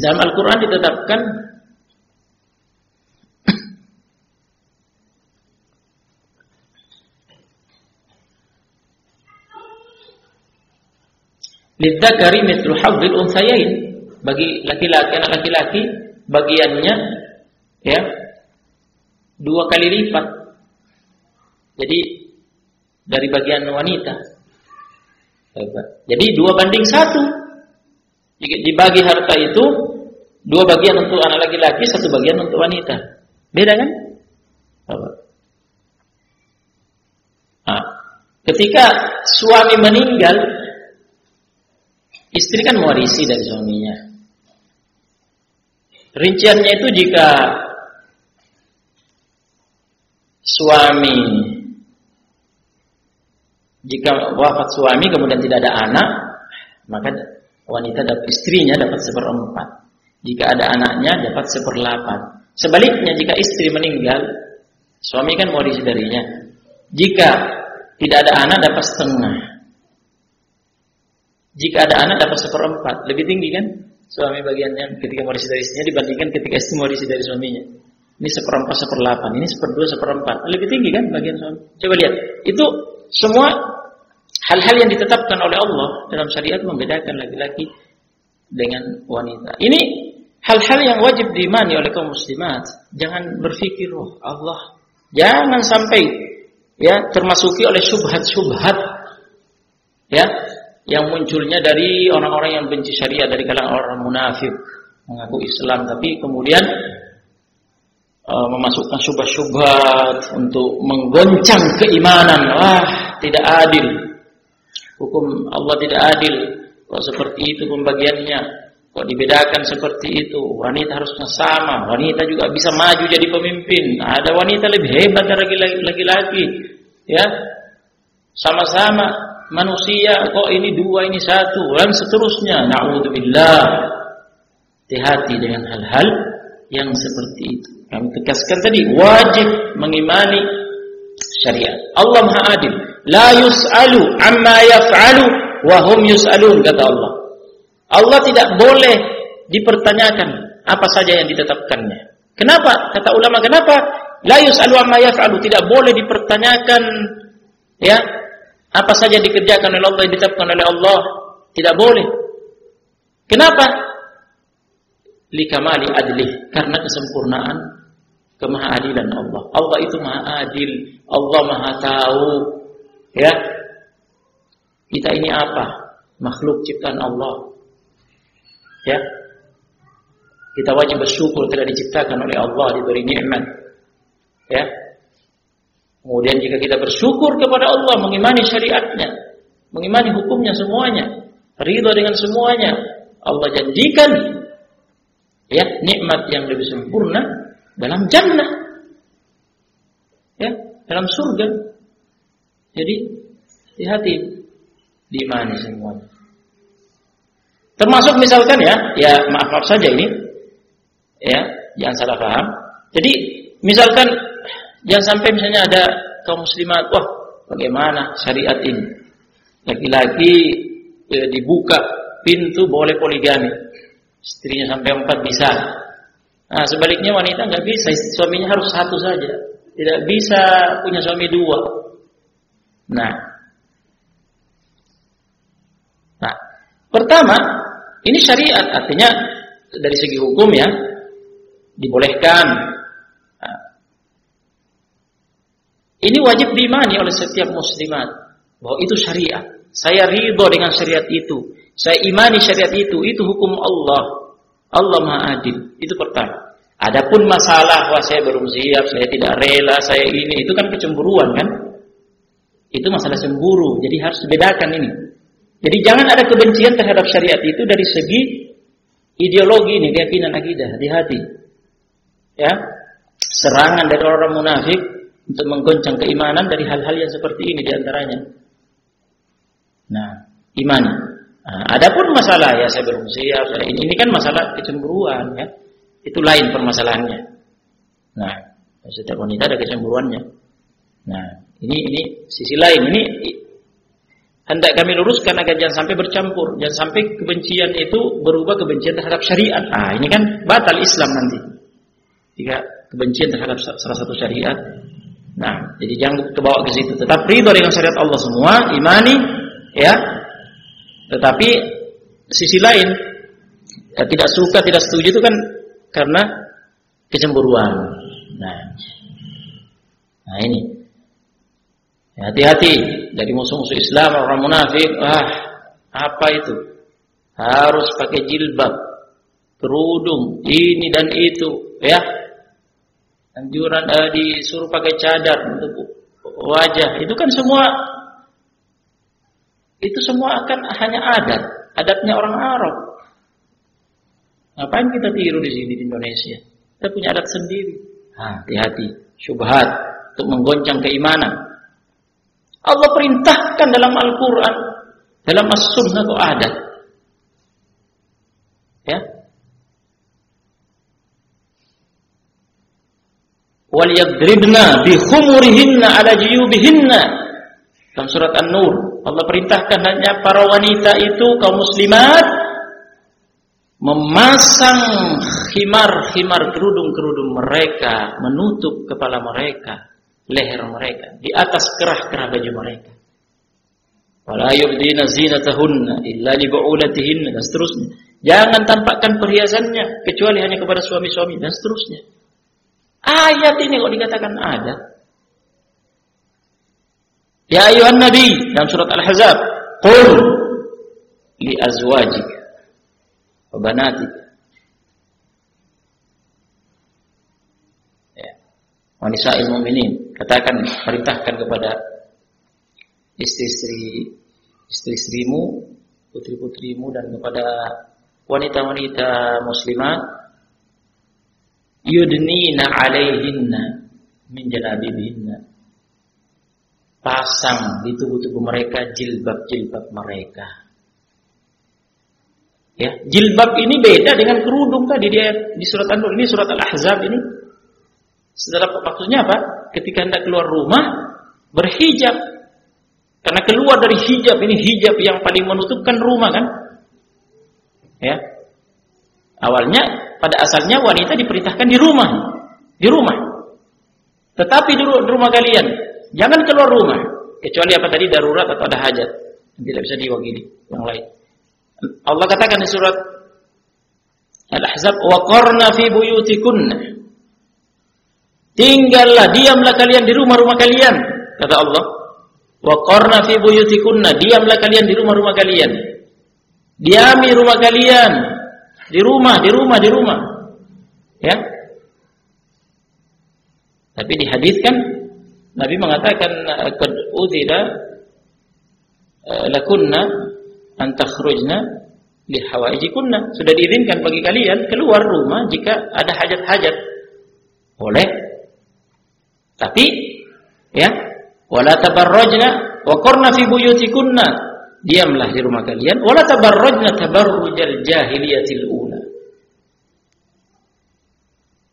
dalam Al-Quran ditetapkan Lidzakari mithlu hadzil unthayain. Bagi laki-laki anak laki-laki bagiannya ya dua kali lipat. Jadi dari bagian wanita. Jadi dua banding satu. Dibagi harta itu dua bagian untuk anak laki-laki, satu bagian untuk wanita. Beda kan? Nah, ketika suami meninggal, Istri kan mewarisi dari suaminya. Rinciannya itu jika suami jika wafat suami kemudian tidak ada anak, maka wanita dapat istrinya dapat seperempat. Jika ada anaknya dapat seperlapan. Sebaliknya jika istri meninggal, suami kan mewarisi darinya. Jika tidak ada anak dapat setengah. Jika ada anak dapat seperempat, lebih tinggi kan? Suami bagiannya ketika mewarisi dari istrinya dibandingkan ketika istri mewarisi dari suaminya. Ini seperempat, seperlapan, ini seperdua, seperempat. Lebih tinggi kan bagian suami? Coba lihat. Itu semua hal-hal yang ditetapkan oleh Allah dalam syariat membedakan laki-laki dengan wanita. Ini hal-hal yang wajib diimani oleh kaum muslimat. Jangan berpikir, oh Allah, jangan sampai ya termasuki oleh subhat-subhat ya yang munculnya dari orang-orang yang benci syariat dari kalangan orang munafik mengaku Islam tapi kemudian uh, memasukkan syubhat-syubhat untuk menggoncang keimanan wah tidak adil hukum Allah tidak adil. Kok seperti itu pembagiannya kok dibedakan seperti itu wanita harusnya sama. Wanita juga bisa maju jadi pemimpin. Ada wanita lebih hebat dari laki-laki ya. Sama-sama manusia kok ini dua ini satu dan seterusnya. Naudzubillah. Hati-hati dengan hal-hal yang seperti itu. Kami tegaskan tadi wajib mengimani syariat. Allah Maha Adil la yus'alu amma yaf'alu wa hum yus'alun kata Allah Allah tidak boleh dipertanyakan apa saja yang ditetapkannya kenapa kata ulama kenapa la yus'alu amma yaf'alu tidak boleh dipertanyakan ya apa saja dikerjakan oleh Allah ditetapkan oleh Allah tidak boleh. Kenapa? Likamali adli karena kesempurnaan kemahaadilan Allah. Allah itu maha adil, Allah maha tahu. Ya. Kita ini apa? Makhluk ciptaan Allah. Ya. Kita wajib bersyukur telah diciptakan oleh Allah diberi nikmat. Ya. Kemudian jika kita bersyukur kepada Allah, mengimani syariatnya, mengimani hukumnya semuanya, ridho dengan semuanya, Allah janjikan ya nikmat yang lebih sempurna dalam jannah. Ya, dalam surga. Jadi hati-hati diimani semuanya. Termasuk misalkan ya, ya maaf maaf saja ini, ya jangan salah paham. Jadi misalkan Jangan sampai misalnya ada kaum muslimat, wah bagaimana syariat ini? Laki-laki eh, dibuka pintu boleh poligami. Istrinya sampai empat bisa. Nah, sebaliknya wanita nggak bisa, suaminya harus satu saja. Tidak bisa punya suami dua. Nah, nah, pertama ini syariat artinya dari segi hukum ya dibolehkan Ini wajib diimani oleh setiap muslimat bahwa itu syariat. Saya ridho dengan syariat itu. Saya imani syariat itu. Itu hukum Allah. Allah Maha Adil. Itu pertama. Adapun masalah wah saya belum siap, saya tidak rela, saya ini itu kan kecemburuan kan? Itu masalah cemburu. Jadi harus dibedakan ini. Jadi jangan ada kebencian terhadap syariat itu dari segi ideologi ini, keyakinan akidah di hati. Ya. Serangan dari orang munafik untuk menggoncang keimanan dari hal-hal yang seperti ini di antaranya. Nah, iman. Nah, adapun masalah ya saya belum siap, ini, ini kan masalah kecemburuan ya. Itu lain permasalahannya. Nah, Setiap wanita ada kecemburuannya. Nah, ini ini sisi lain. Ini hendak kami luruskan agar jangan sampai bercampur, jangan sampai kebencian itu berubah kebencian terhadap syariat. Ah, ini kan batal Islam nanti. Jika kebencian terhadap salah satu syariat. Nah, jadi jangan kebawa ke situ. Tetap ridho dengan syariat Allah semua, imani, ya. Tetapi sisi lain ya, tidak suka, tidak setuju itu kan karena kecemburuan. Nah, nah ini Hati-hati dari musuh-musuh Islam orang munafik. Ah, apa itu? Harus pakai jilbab, kerudung, ini dan itu, ya. Anjuran eh, disuruh pakai cadar untuk wajah. Itu kan semua itu semua akan hanya adat, adatnya orang Arab. Ngapain kita tiru di sini di Indonesia? Kita punya adat sendiri. Hati-hati, syubhat untuk menggoncang keimanan. Allah perintahkan dalam Al-Quran, dalam As-Sunnah atau ada. Ya. Wal yadribna bi khumurihinna ala jiyubihinna. Dalam surat An-Nur, Allah perintahkan hanya para wanita itu kaum muslimat memasang khimar-khimar kerudung-kerudung mereka menutup kepala mereka leher mereka, di atas kerah-kerah baju mereka. Wala yubdina zinatahunna illa li bu'ulatihinna dan seterusnya. Jangan tampakkan perhiasannya kecuali hanya kepada suami-suami dan seterusnya. Ayat ini kok dikatakan ada. Ya ayuhan nabi dalam surat Al-Ahzab, qul li azwajika wa banatika wanita ilmu ini katakan perintahkan kepada istri-istri istri-istrimu, putri-putrimu dan kepada wanita-wanita muslimah yudnina alaihinna min jalabibihinna pasang di tubuh-tubuh mereka jilbab-jilbab mereka. Ya jilbab ini beda dengan kerudung tadi. Dia di surat An-Nur ini surat Al-Ahzab ini. Setelah maksudnya apa? Ketika hendak keluar rumah berhijab. Karena keluar dari hijab ini hijab yang paling menutupkan rumah kan? Ya. Awalnya pada asalnya wanita diperintahkan di rumah. Di rumah. Tetapi di rumah kalian jangan keluar rumah kecuali apa tadi darurat atau ada hajat. Tidak bisa diwakili yang lain. Allah katakan di surat Al-Ahzab wa qarna fi buyutikunna Tinggallah, diamlah kalian di rumah-rumah kalian, kata Allah. Wa qarna fi buyutikunna, diamlah kalian di rumah-rumah kalian. Diami rumah kalian. Di rumah, di rumah, di rumah. Ya. Tapi dihadiskan Nabi mengatakan qad udila eh, lakunna an takhrujna li hawaijikunna. Sudah diizinkan bagi kalian keluar rumah jika ada hajat-hajat. Boleh tapi ya, wala tabarrajna wa qurna fi buyutikunna. Diamlah di rumah kalian wala tabarrajna tabarrujal jahiliyatil ula.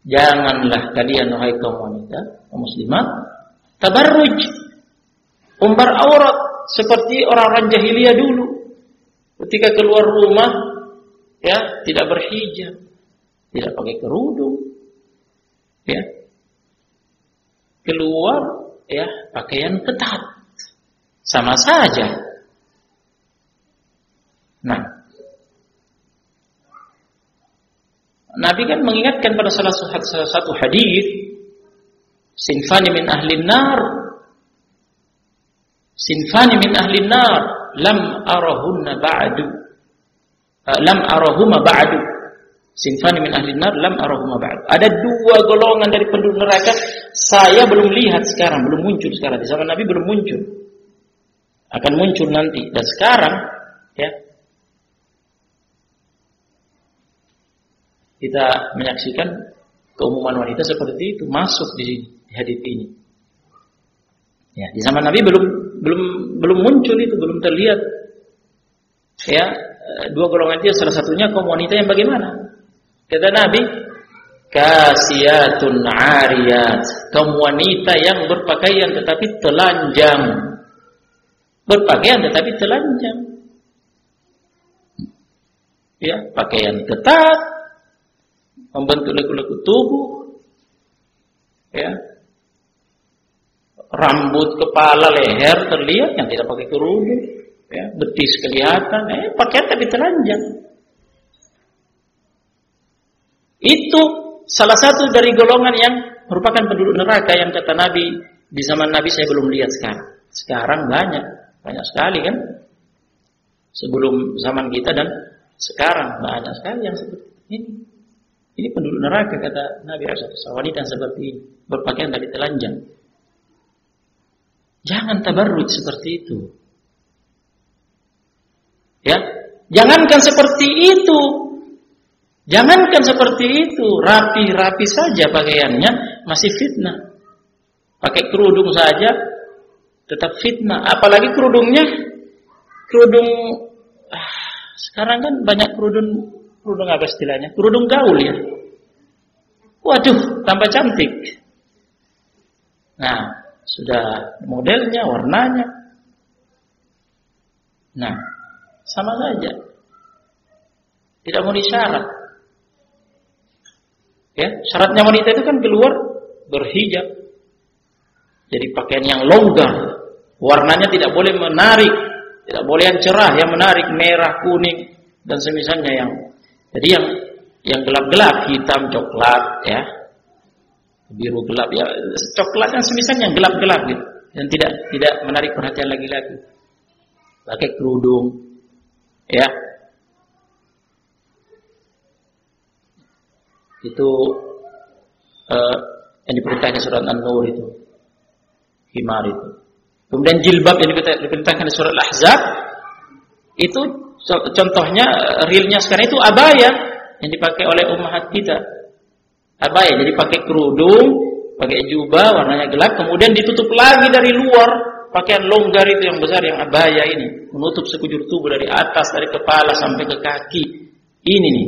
Janganlah kalian wahai kaum wanita, kaum muslimat, tabarruj umbar aurat seperti orang-orang jahiliyah dulu. Ketika keluar rumah ya, tidak berhijab, tidak pakai kerudung. Ya, keluar ya pakaian ketat. Sama saja. Nah, Nabi kan mengingatkan pada salah satu hadis sinfani min ahli nar sinfani min ahli nar lam arahunna ba'du lam arahuma ba'du Sinfani min ahli nar lam arahuma ba'd. Ada dua golongan dari penduduk neraka saya belum lihat sekarang, belum muncul sekarang. Di zaman Nabi belum muncul. Akan muncul nanti. Dan sekarang ya kita menyaksikan keumuman wanita seperti itu masuk di di hadis ini. Ya, di zaman Nabi belum belum belum muncul itu, belum terlihat. Ya, dua golongan itu salah satunya kaum wanita yang bagaimana? Kata Nabi, kasiyatun ariyat. Kaum wanita yang berpakaian tetapi telanjang. Berpakaian tetapi telanjang. Ya pakaian ketat. Membentuk leku-leku tubuh. Ya. Rambut kepala leher terlihat yang tidak pakai kerudung. Ya betis kelihatan. Eh pakaian tapi telanjang. Itu salah satu dari golongan yang merupakan penduduk neraka yang kata Nabi di zaman Nabi saya belum lihat sekarang. Sekarang banyak, banyak sekali kan. Sebelum zaman kita dan sekarang banyak sekali yang seperti ini. Ini penduduk neraka kata Nabi SAW. Wanita seperti ini berpakaian dari telanjang. Jangan tabarruj seperti itu. Ya, jangankan seperti itu, Jangankan seperti itu, rapi-rapi saja pakaiannya masih fitnah. Pakai kerudung saja tetap fitnah, apalagi kerudungnya kerudung ah, sekarang kan banyak kerudung kerudung apa istilahnya? Kerudung gaul ya. Waduh, tambah cantik. Nah, sudah modelnya, warnanya. Nah, sama saja. Tidak mau disyarat. Ya, syaratnya wanita itu kan keluar berhijab. Jadi pakaian yang longgar, warnanya tidak boleh menarik, tidak boleh yang cerah, yang menarik merah, kuning dan semisalnya yang jadi yang yang gelap-gelap, hitam, coklat ya. Biru gelap ya, coklat dan semisalnya yang gelap-gelap gitu. Dan tidak tidak menarik perhatian lagi-lagi. Pakai kerudung ya, itu uh, yang diperintahkan surat An-Nur itu. Himar itu. Kemudian jilbab yang diperintahkan di surat Al-Ahzab itu contohnya realnya sekarang itu abaya yang dipakai oleh ummahat kita. Abaya jadi pakai kerudung pakai jubah warnanya gelap kemudian ditutup lagi dari luar pakaian longgar itu yang besar yang abaya ini. Menutup sekujur tubuh dari atas dari kepala sampai ke kaki. Ini nih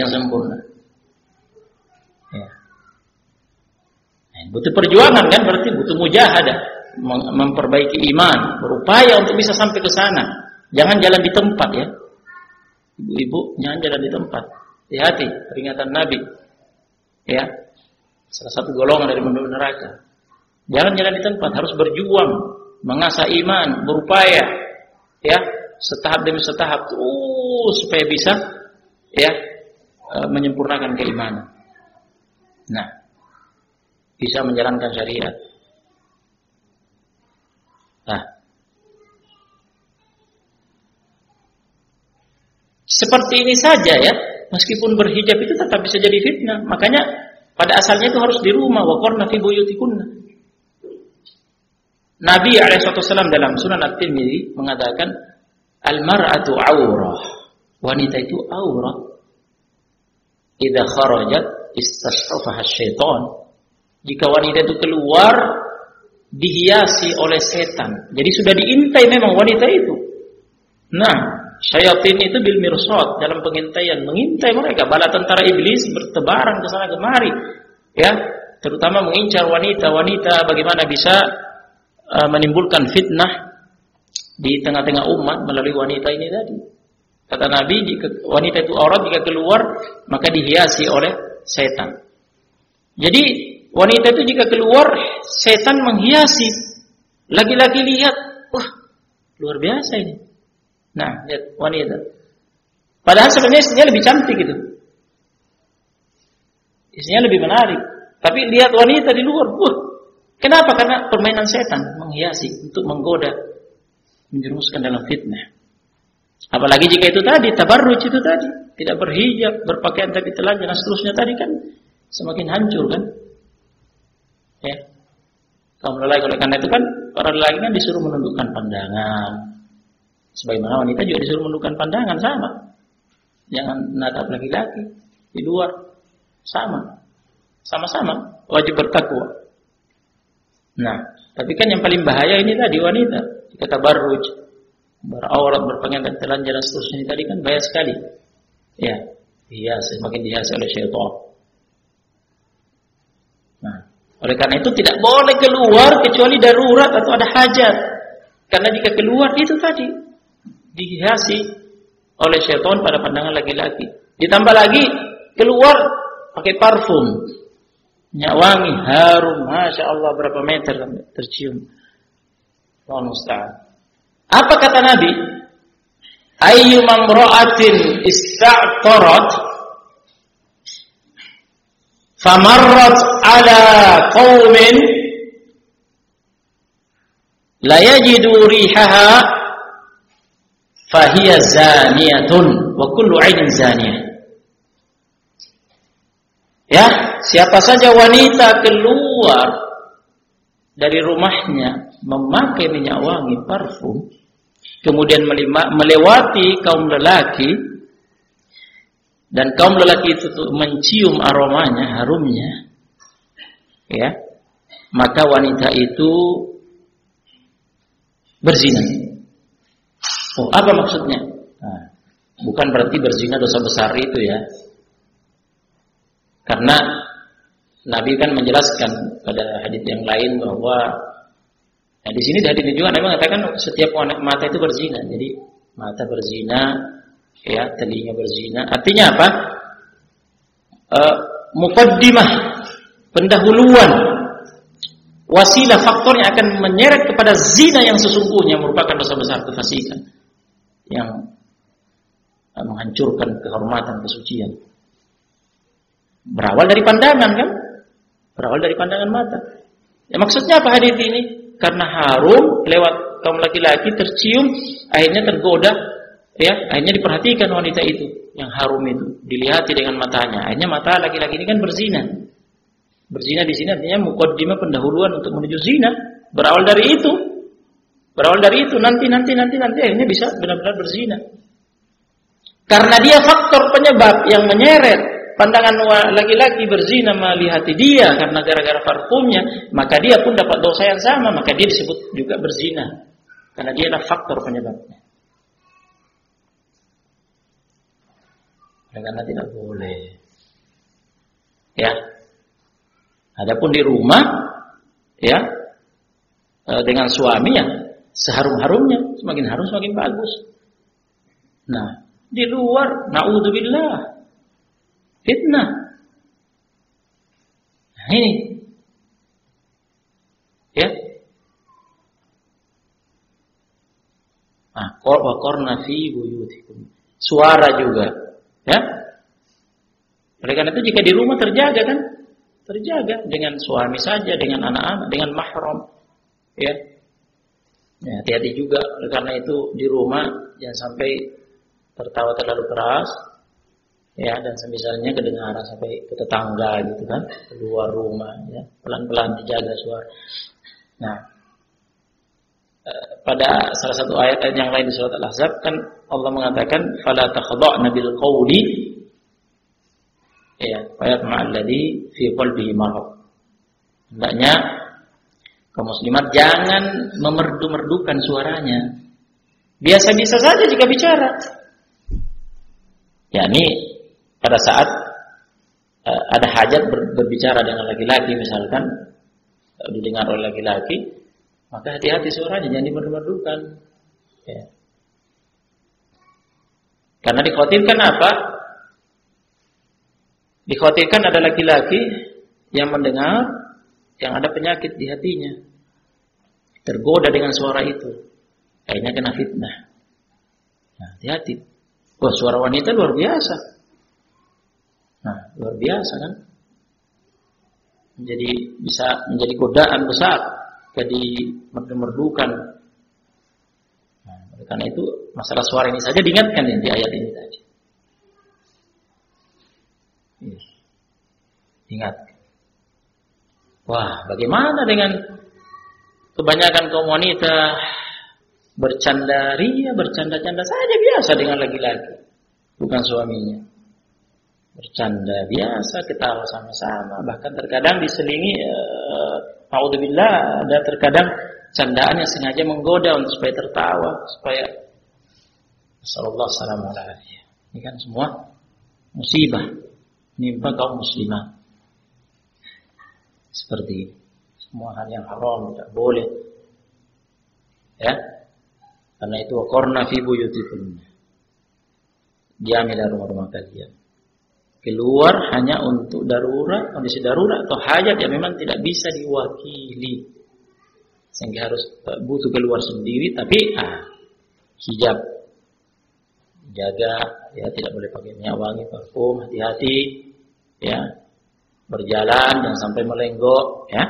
yang sempurna Butuh perjuangan kan berarti butuh mujahadah, memperbaiki iman, berupaya untuk bisa sampai ke sana. Jangan jalan di tempat ya. Ibu-ibu jangan jalan di tempat. Hati-hati peringatan Nabi. Ya. Salah satu golongan dari penduduk neraka. Jangan jalan di tempat, harus berjuang, mengasah iman, berupaya ya, setahap demi setahap terus supaya bisa ya eh, menyempurnakan keimanan. Nah, bisa menjalankan syariat. Nah, seperti ini saja ya, meskipun berhijab itu tetap bisa jadi fitnah. Makanya pada asalnya itu harus di rumah, waqarna fi buyutikunna. Nabi alaihissalam dalam Sunan At-Tirmidzi mengatakan al-mar'atu aurah. Wanita itu aurat. Idza kharajat istashrafaha syaitan jika wanita itu keluar dihiasi oleh setan. Jadi sudah diintai memang wanita itu. Nah, syaitan itu bil mirsad dalam pengintaian mengintai mereka bala tentara iblis bertebaran ke sana kemari. Ya, terutama mengincar wanita-wanita bagaimana bisa uh, menimbulkan fitnah di tengah-tengah umat melalui wanita ini tadi. Kata Nabi, jika wanita itu aurat jika keluar maka dihiasi oleh setan. Jadi Wanita itu jika keluar, setan menghiasi. Lagi-lagi lihat, wah, luar biasa ini. Nah, lihat wanita. Padahal sebenarnya istrinya lebih cantik gitu. Istrinya lebih menarik. Tapi lihat wanita di luar, wah, kenapa? Karena permainan setan menghiasi untuk menggoda, menjerumuskan dalam fitnah. Apalagi jika itu tadi, tabarruj itu tadi. Tidak berhijab, berpakaian tapi telanjang dan seterusnya tadi kan semakin hancur kan. Ya. Kaum lelaki oleh karena itu kan para lelaki kan disuruh menundukkan pandangan. Sebagaimana wanita juga disuruh menundukkan pandangan sama. Jangan menatap laki-laki di luar sama. Sama-sama wajib bertakwa. Nah, tapi kan yang paling bahaya ini tadi wanita. Jika tabarruj, beraurat, berpakaian dan telanjang dan seterusnya ini tadi kan bahaya sekali. Ya, hias, semakin dihiasi oleh syaitan. Oleh karena itu tidak boleh keluar kecuali darurat atau ada hajat. Karena jika keluar itu tadi dihiasi oleh syaitan pada pandangan laki-laki. Ditambah lagi keluar pakai parfum. Minyak wangi, harum, Masya Allah berapa meter tercium. Apa kata Nabi? Ayyu mamra'atin ista'tarat famarrat ala qaumin la yajidu rihaha fahiya zaniyatun wa kullu zaniyah. Ya, siapa saja wanita keluar dari rumahnya memakai minyak wangi parfum kemudian melewati kaum lelaki dan kaum lelaki itu mencium aromanya, harumnya ya, maka wanita itu berzina. Oh, apa maksudnya? Nah, bukan berarti berzina dosa besar itu ya. Karena Nabi kan menjelaskan pada hadis yang lain bahwa nah di sini hadis juga Nabi mengatakan setiap mata itu berzina. Jadi mata berzina, ya telinga berzina. Artinya apa? E, mukaddimah, pendahuluan, wasilah faktor yang akan menyeret kepada zina yang sesungguhnya merupakan dosa besar kefasikan yang menghancurkan kehormatan kesucian. Berawal dari pandangan kan? Berawal dari pandangan mata. Ya maksudnya apa hadis ini? Karena harum lewat kaum laki-laki tercium, akhirnya tergoda, ya, akhirnya diperhatikan wanita itu yang harum itu, dilihati dengan matanya. Akhirnya mata laki-laki ini kan berzina. Berzina di sini artinya mukaddimah pendahuluan untuk menuju zina. Berawal dari itu. Berawal dari itu nanti nanti nanti nanti akhirnya bisa benar-benar berzina. Karena dia faktor penyebab yang menyeret pandangan laki-laki berzina melihat dia karena gara-gara parfumnya, maka dia pun dapat dosa yang sama, maka dia disebut juga berzina. Karena dia adalah faktor penyebabnya. Karena tidak boleh. Ya. Adapun di rumah, ya, e, dengan suami ya, seharum-harumnya, semakin harum semakin bagus. Nah, di luar, naudzubillah, Fitnah. Nah, ini. Ya. Nah, wa qarna fi buyutikum. Suara juga, ya. Oleh karena itu jika di rumah terjaga kan? Terjaga dengan suami saja, dengan anak-anak, dengan mahram. Ya. Ya, hati-hati juga oleh karena itu di rumah jangan sampai tertawa terlalu keras, ya dan semisalnya kedengaran sampai ke tetangga gitu kan keluar rumah ya pelan-pelan dijaga suara nah pada salah satu ayat, yang lain di surat Al-Ahzab kan Allah mengatakan fala takhdha'na bil qawli. Ya ayat ma'alladhi fi qalbihi marad. Hendaknya kaum muslimat jangan memerdu-merdukan suaranya. Biasa-biasa saja jika bicara. Yakni pada saat uh, ada hajat ber, berbicara dengan laki-laki misalkan uh, didengar oleh laki-laki maka hati-hati suaranya jangan dimerdu-merdukan ya. karena dikhawatirkan apa? Dikhawatirkan ada laki-laki yang mendengar yang ada penyakit di hatinya. Tergoda dengan suara itu. Akhirnya kena fitnah. Nah, hati-hati. Wah suara wanita luar biasa. Nah, luar biasa kan? Menjadi bisa menjadi godaan besar jadi merdu-merdukan. Nah, karena itu masalah suara ini saja diingatkan di ayat ini tadi. Iya. Ingat. Wah, bagaimana dengan kebanyakan kaum wanita bercanda ria, bercanda-canda saja biasa dengan laki-laki, bukan suaminya bercanda biasa, ketawa sama-sama, bahkan terkadang diselingi uh, ada terkadang candaan yang sengaja menggoda untuk supaya tertawa, supaya sallallahu alaihi Ini kan semua musibah menimpa kaum muslimah. seperti. Semua hal yang haram tidak boleh. Ya. Karena itu korna fi buyutikum. Diambil rumah-rumah kalian. Keluar hanya untuk darurat, kondisi darurat atau hajat yang memang tidak bisa diwakili. Sehingga harus butuh keluar sendiri tapi ah hijab. Jaga ya tidak boleh pakai minyak wangi parfum hati-hati ya. Berjalan jangan sampai melenggok ya.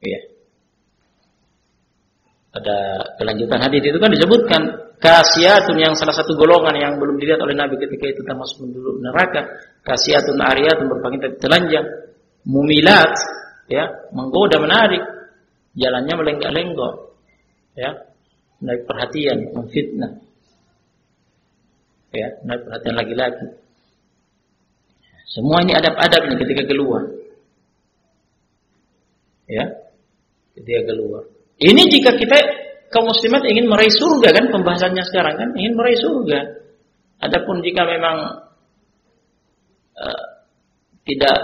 Iya. Ada kelanjutan hadis itu kan disebutkan kasiatun yang salah satu golongan yang belum dilihat oleh Nabi ketika itu termasuk penduduk neraka. Kasiatun ariyatun berpakaian tapi telanjang. Mumilat ya menggoda menarik. Jalannya melenggak-lenggok ya. Menarik perhatian memfitnah. Ya menarik perhatian lagi-lagi. Semua ini adab-adabnya ketika keluar. Ya ketika keluar. Ini jika kita kaum muslimat ingin meraih surga kan pembahasannya sekarang kan ingin meraih surga. Adapun jika memang uh, tidak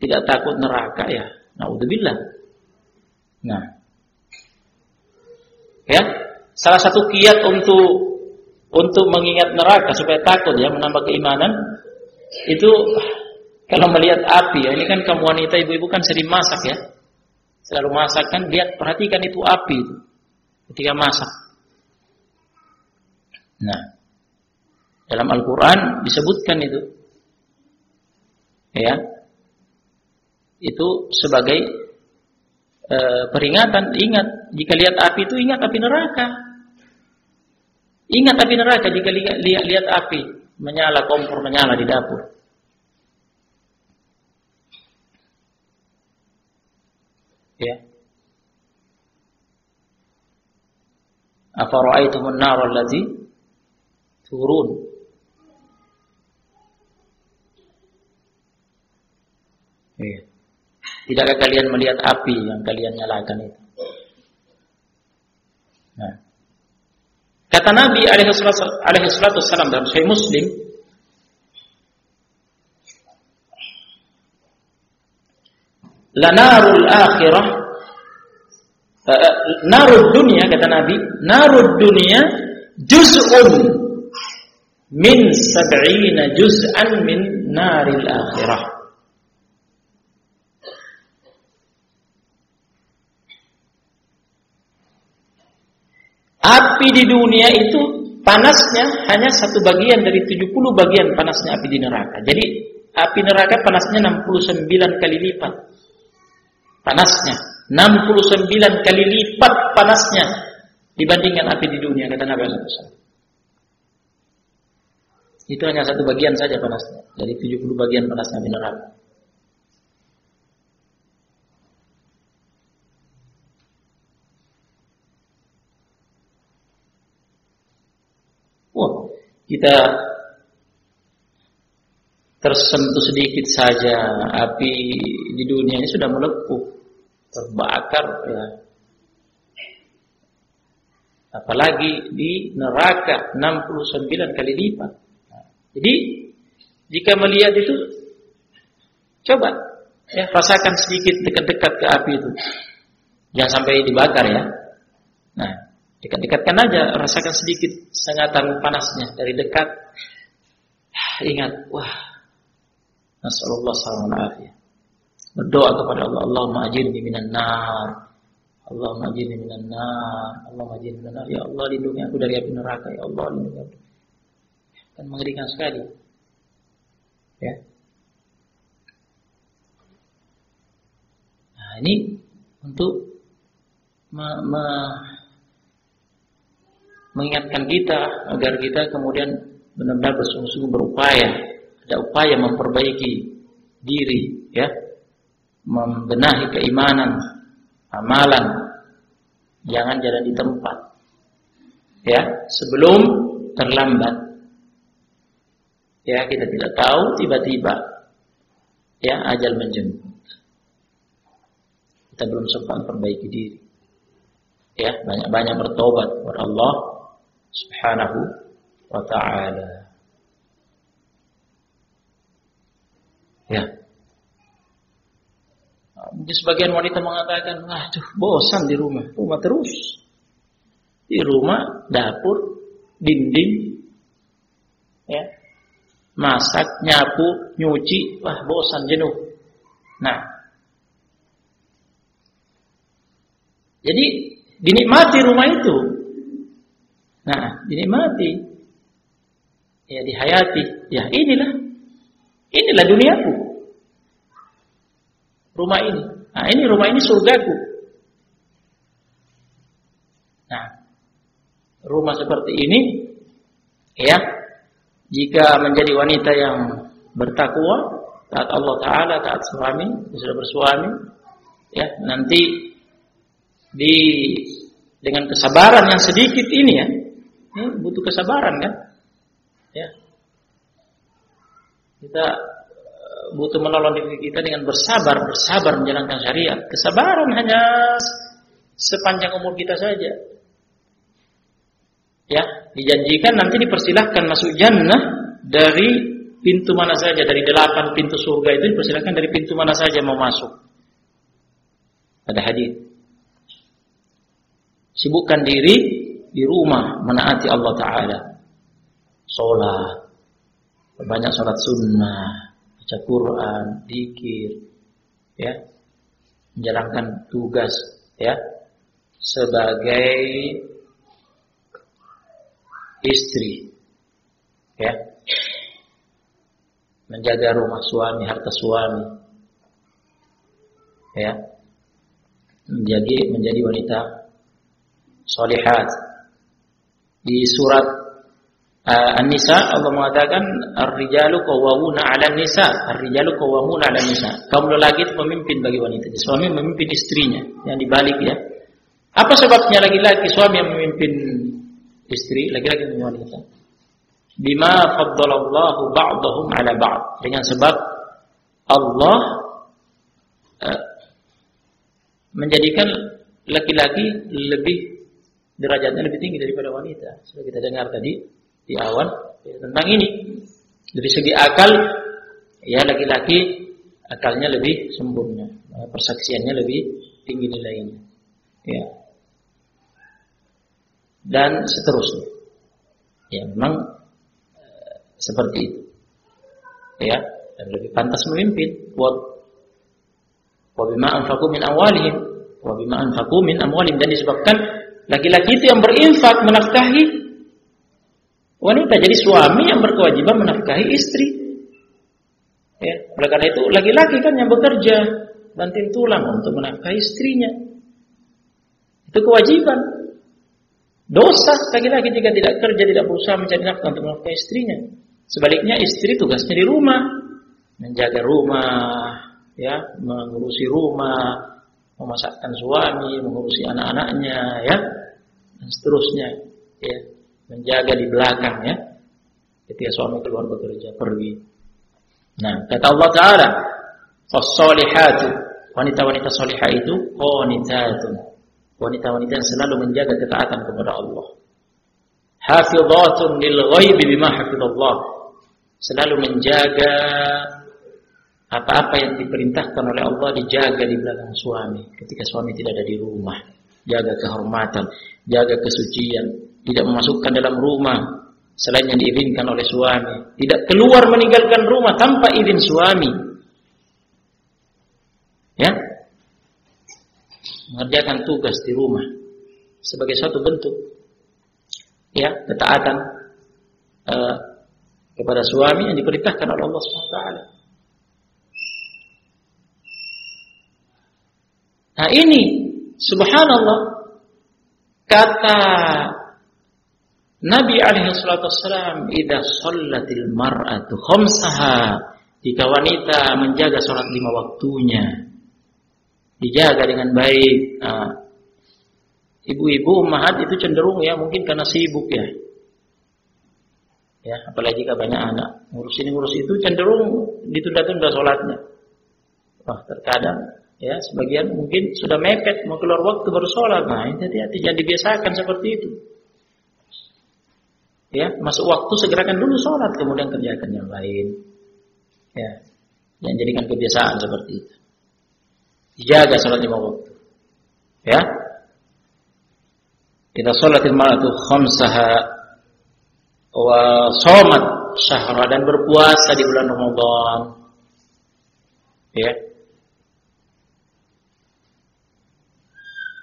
tidak takut neraka ya, naudzubillah. Nah, ya salah satu kiat untuk untuk mengingat neraka supaya takut ya menambah keimanan itu kalau melihat api ya ini kan kamu wanita ibu-ibu kan sering masak ya Selalu masak kan lihat perhatikan itu api itu ketika masak. Nah, dalam Al-Qur'an disebutkan itu. Ya. Itu sebagai e, peringatan, ingat jika lihat api itu ingat api neraka. Ingat api neraka jika lihat, lihat, lihat api menyala kompor menyala di dapur. Ya. Afara'aitumun nar allati turun. Ya. Tidakkah kalian melihat api yang kalian nyalakan itu? Nah. Kata Nabi alaihi salatu wasallam dalam Sahih Muslim, lanarul akhirah uh, narud dunia kata Nabi narud dunia juz'un min sab'ina juz'an min naril akhirah. Api di dunia itu panasnya hanya satu bagian dari 70 bagian panasnya api di neraka. Jadi api neraka panasnya 69 kali lipat panasnya 69 kali lipat panasnya dibandingkan api di dunia kata Nabi SAW. Itu hanya satu bagian saja panasnya dari 70 bagian panasnya di neraka. Wah, kita tersentuh sedikit saja api di dunia ini sudah melepuh terbakar ya. Apalagi di neraka 69 kali lipat. Jadi jika melihat itu coba ya rasakan sedikit dekat-dekat ke api itu. Jangan sampai dibakar ya. Nah, dekat-dekatkan aja, rasakan sedikit sengatan panasnya dari dekat. Ingat, wah, Nasallallahu alaihi berdoa kepada Allah. Allahumma ajirni minan nar. Allahumma ajirni minan nar. Allahumma ajirni minan nar. Ya Allah lindungi aku dari api neraka. Ya Allah lindungi aku. Kan mengerikan sekali. Ya. Nah ini untuk me me mengingatkan kita agar kita kemudian benar-benar bersungguh-sungguh berupaya. Ada upaya memperbaiki diri ya membenahi keimanan, amalan, jangan jalan di tempat. Ya, sebelum terlambat. Ya, kita tidak tahu tiba-tiba ya ajal menjemput. Kita belum sempat perbaiki diri. Ya, banyak-banyak bertobat kepada Allah Subhanahu wa taala. Ya. Mungkin sebagian wanita mengatakan, tuh bosan di rumah, rumah terus. Di rumah, dapur, dinding, ya, masak, nyapu, nyuci, wah bosan jenuh. Nah, jadi dinikmati rumah itu. Nah, dinikmati. Ya, dihayati. Ya, inilah. Inilah duniaku. Rumah ini. Nah, ini rumah ini surgaku. Nah, rumah seperti ini ya, jika menjadi wanita yang bertakwa, taat Allah taala, taat suami, sudah bersuami, ya, nanti di dengan kesabaran yang sedikit ini ya, ini butuh kesabaran kan? Ya. Kita butuh menolong diri kita dengan bersabar, bersabar menjalankan syariat. Kesabaran hanya sepanjang umur kita saja. Ya, dijanjikan nanti dipersilahkan masuk jannah dari pintu mana saja dari delapan pintu surga itu dipersilahkan dari pintu mana saja mau masuk. Ada hadis. Sibukkan diri di rumah menaati Allah Ta'ala. Sholat, banyak sholat sunnah, baca Quran, dikir, ya, menjalankan tugas, ya, sebagai istri, ya, menjaga rumah suami, harta suami, ya, menjadi menjadi wanita solihat di surat uh, An-Nisa Allah mengatakan ar-rijalu qawwamuna 'alan nisa, ar-rijalu qawwamuna 'alan nisa. Kaum lelaki itu pemimpin bagi wanita. Suami memimpin istrinya. Yang dibalik ya. Apa sebabnya laki-laki suami yang memimpin istri, laki-laki memimpin wanita? Bima faddalallahu ba'dahum 'ala ba'd. Dengan sebab Allah uh, menjadikan laki-laki lebih derajatnya lebih tinggi daripada wanita. Sudah kita dengar tadi di awal ya, tentang ini. Dari segi akal, ya laki-laki akalnya lebih sempurna, persaksiannya lebih tinggi nilainya. Ya. Dan seterusnya. Ya memang e, seperti itu. Ya, dan lebih pantas memimpin. Wa bima anfaqu min awalihim wa bima min amwalihim dan disebabkan Laki-laki itu yang berinfak menafkahi wanita. Jadi suami yang berkewajiban menafkahi istri. Ya, oleh karena itu laki-laki kan yang bekerja banting tulang untuk menafkahi istrinya. Itu kewajiban. Dosa laki-laki jika tidak kerja, tidak berusaha mencari nafkah untuk menafkahi istrinya. Sebaliknya istri tugasnya di rumah, menjaga rumah, ya, mengurusi rumah, memasakkan suami, mengurusi anak-anaknya, ya, dan seterusnya, ya, menjaga di belakang, ya, ketika suami keluar bekerja pergi. Nah, kata Allah Taala, "Fas-solihatu", wanita-wanita solihah itu qanitatun, wanita-wanita yang selalu menjaga ketaatan kepada Allah. Hafizatun lil ghaibi bima hafizallah, selalu menjaga apa-apa yang diperintahkan oleh Allah dijaga di belakang suami ketika suami tidak ada di rumah. Jaga kehormatan, jaga kesucian, tidak memasukkan dalam rumah selain yang diizinkan oleh suami. Tidak keluar meninggalkan rumah tanpa izin suami. Ya. Mengerjakan tugas di rumah sebagai satu bentuk ya ketaatan uh, kepada suami yang diperintahkan oleh Allah taala. Nah ini subhanallah kata Nabi alaihi salatu wassalam idza shallatil mar'atu khamsaha jika wanita menjaga salat lima waktunya dijaga dengan baik nah, ibu-ibu ummahat itu cenderung ya mungkin karena sibuk ya ya apalagi jika banyak anak ngurus ini ngurus itu cenderung ditunda-tunda sholatnya wah terkadang Ya, sebagian mungkin sudah mepet mau keluar waktu baru sholat. Nah, hati-hati jangan dibiasakan seperti itu. Ya, masuk waktu segerakan dulu sholat, kemudian kerjakan yang lain. Ya, yang jadikan kebiasaan seperti itu. Dijaga salat lima waktu. Ya. Idza shalatil mar'atu khamsaha wa shamat syahra dan berpuasa di bulan Ramadan. Ya.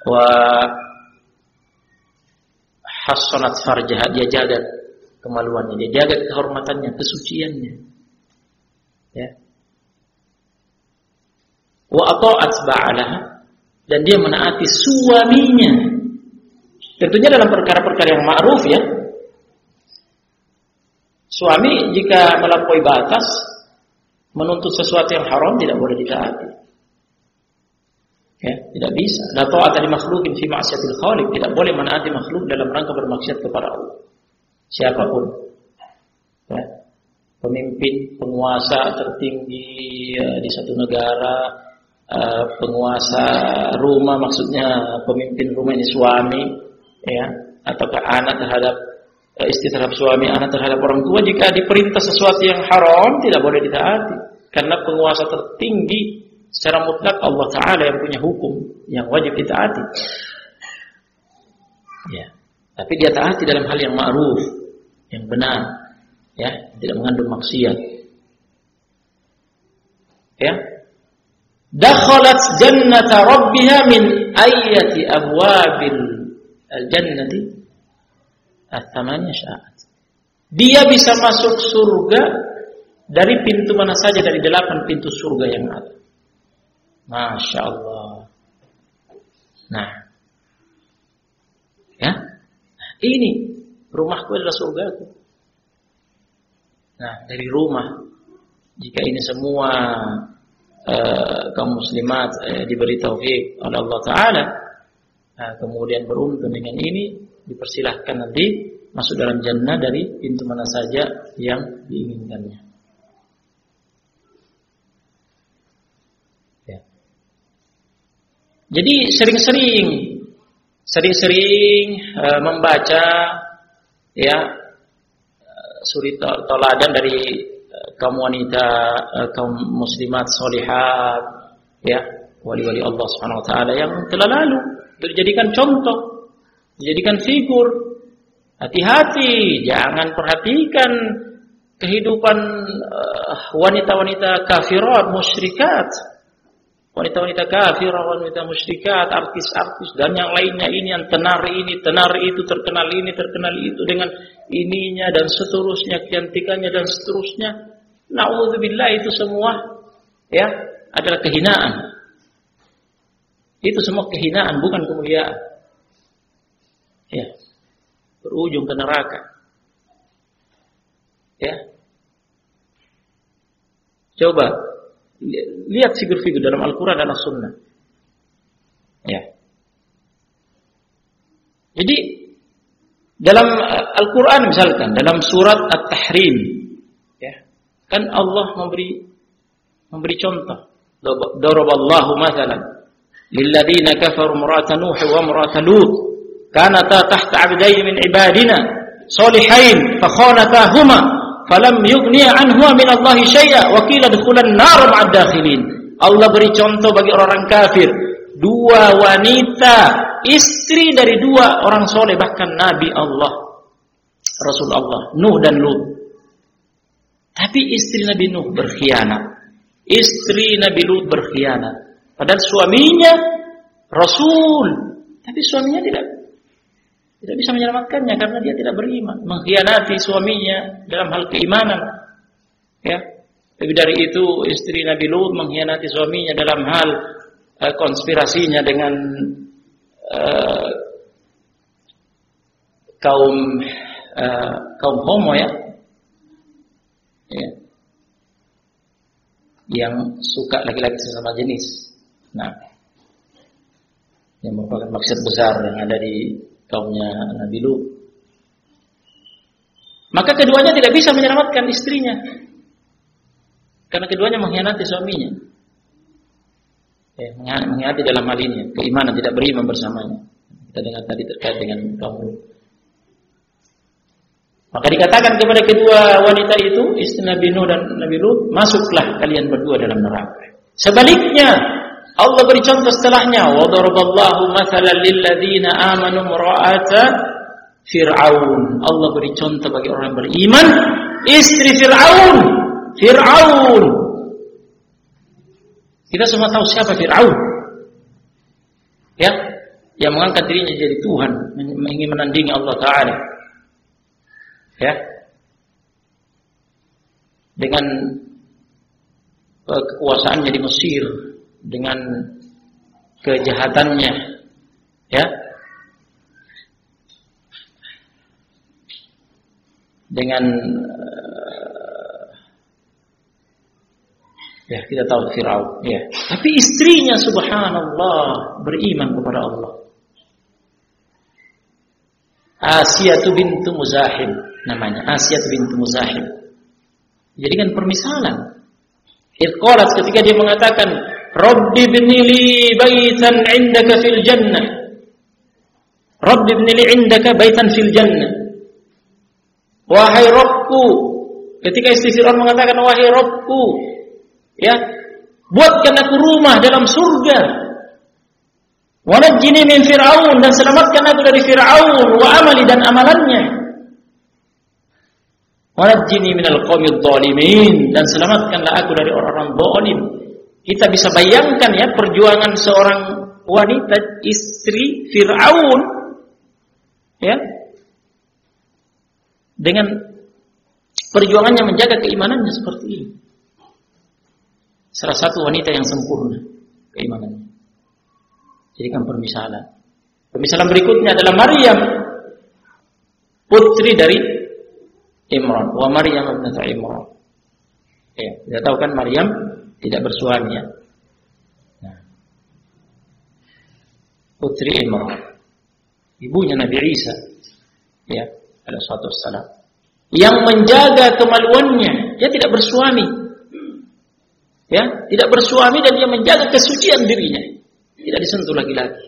Wa hasanat farjaha dia jaga kemaluannya, dia jaga kehormatannya, kesuciannya. Ya. Wa ata'at ba'alaha dan dia menaati suaminya. Tentunya dalam perkara-perkara yang ma'ruf ya. Suami jika melampaui batas menuntut sesuatu yang haram tidak boleh ditaati. Ya, tidak bisa. La ta'ata li makhluqin fi ma'siyatil khaliq, tidak boleh menaati makhluk dalam rangka bermaksiat kepada Allah. Siapa pun. Ya. Pemimpin, penguasa tertinggi ya, di satu negara, uh, penguasa rumah maksudnya pemimpin rumah ini suami, ya, ataukah anak terhadap uh, istri terhadap suami, anak terhadap orang tua jika diperintah sesuatu yang haram tidak boleh ditaati karena penguasa tertinggi secara mutlak Allah Taala yang punya hukum yang wajib ditaati. Ya. Tapi dia taati dalam hal yang ma'ruf, yang benar, ya, tidak mengandung maksiat. Ya. Dakhalat jannata rabbiha min ayati abwabil jannati at-thamaniya Dia bisa masuk surga dari pintu mana saja dari delapan pintu surga yang ada. Masya Allah. Nah, ya, ini rumahku adalah surgaku. Nah, dari rumah, jika ini semua uh, kaum muslimat uh, diberi taufik oleh Allah Taala, nah, kemudian beruntung dengan ini, dipersilahkan nanti masuk dalam jannah dari pintu mana saja yang diinginkannya. Jadi sering-sering sering-sering uh, membaca ya uh, suri toladan dari uh, kaum wanita uh, kaum muslimat solihat ya wali-wali Allah Subhanahu wa taala yang telah lalu. Dijadikan contoh dijadikan figur. Hati-hati jangan perhatikan kehidupan wanita-wanita kafirat musyrikat wanita-wanita kafir, wanita musyrikat, artis-artis dan yang lainnya ini yang tenar ini, tenar itu, terkenal ini, terkenal itu dengan ininya dan seterusnya, kecantikannya dan seterusnya. Nauzubillah itu semua ya adalah kehinaan. Itu semua kehinaan bukan kemuliaan. Ya. Berujung ke neraka. Ya. Coba Lihat figur-figur dalam Al-Quran dan As-Sunnah. Ya. Jadi dalam Al-Quran misalkan dalam surat At-Tahrim, ya, kan Allah memberi memberi contoh. Daraballahu mathalan lilladzina kafaru imra'ata Nuh wa imra'ata Lut kanata tahta 'abdayn min ibadina salihain fa khanatahuma falam yughni anhu min Allah syai'a wa qila dukhulan nar ma'ad. Allah beri contoh bagi orang-orang kafir, dua wanita, istri dari dua orang soleh bahkan nabi Allah, Rasul Allah, Nuh dan Lut. Tapi istri Nabi Nuh berkhianat. Istri Nabi Lut berkhianat. Padahal suaminya Rasul, tapi suaminya tidak tidak bisa menyelamatkannya karena dia tidak beriman, mengkhianati suaminya dalam hal keimanan. Ya. Lebih dari itu istri Nabi Lut mengkhianati suaminya dalam hal uh, konspirasinya dengan uh, kaum uh, kaum homo ya. ya. Yang suka laki-laki sesama jenis. Nah, yang merupakan maksud besar yang ada di kaumnya Nabi Lut. Maka keduanya tidak bisa menyelamatkan istrinya. Karena keduanya mengkhianati suaminya. Eh, mengkhianati dalam hal ini, keimanan tidak beriman bersamanya. Kita dengar tadi terkait dengan kaum Lut. Maka dikatakan kepada kedua wanita itu, istri Nabi Nuh dan Nabi Lut, masuklah kalian berdua dalam neraka. Sebaliknya, Allah beri contoh setelahnya, wa daraballahu mathalan lil ladzina amanu ra'ata Fir'aun. Allah beri contoh bagi orang yang beriman, istri Fir'aun. Fir'aun. Kita semua tahu siapa Fir'aun. Ya, yang mengangkat dirinya jadi Tuhan, ingin menandingi Allah Taala. Ya. Dengan eh, kekuasaannya di Mesir, dengan kejahatannya, ya. Dengan eh, ya kita tahu Firaun, ya. Tapi istrinya subhanallah beriman kepada Allah. Asiyatu bintu Muzahim namanya. Asiyatu bintu Muzahim. Jadi kan permisalan. Irqalat ketika dia mengatakan, "Rabbi binili baitan 'indaka fil jannah." Rabbi binili 'indaka baitan fil jannah. Wahai Rabbku, ketika istri mengatakan wahai Rabbku, ya, buatkan aku rumah dalam surga. Wanajini min Fir'aun dan selamatkan aku dari Fir'aun wa amali dan amalannya. Wanajini min dhalimin dan selamatkanlah aku dari orang-orang zalim. Kita bisa bayangkan ya perjuangan seorang wanita istri Fir'aun ya dengan perjuangannya menjaga keimanannya seperti ini. Salah satu wanita yang sempurna keimanannya. Jadikan permisalan. Permisalan berikutnya adalah Maryam putri dari Imran. Wa Maryam ibnatu Imran. Ya, kita tahu kan Maryam tidak bersuami ya. Nah. Putri Imran. Ibunya Nabi Isa. Ya, ada suatu salam. Yang menjaga kemaluannya, dia tidak bersuami. Ya, tidak bersuami dan dia menjaga kesucian dirinya. Tidak disentuh lagi-lagi.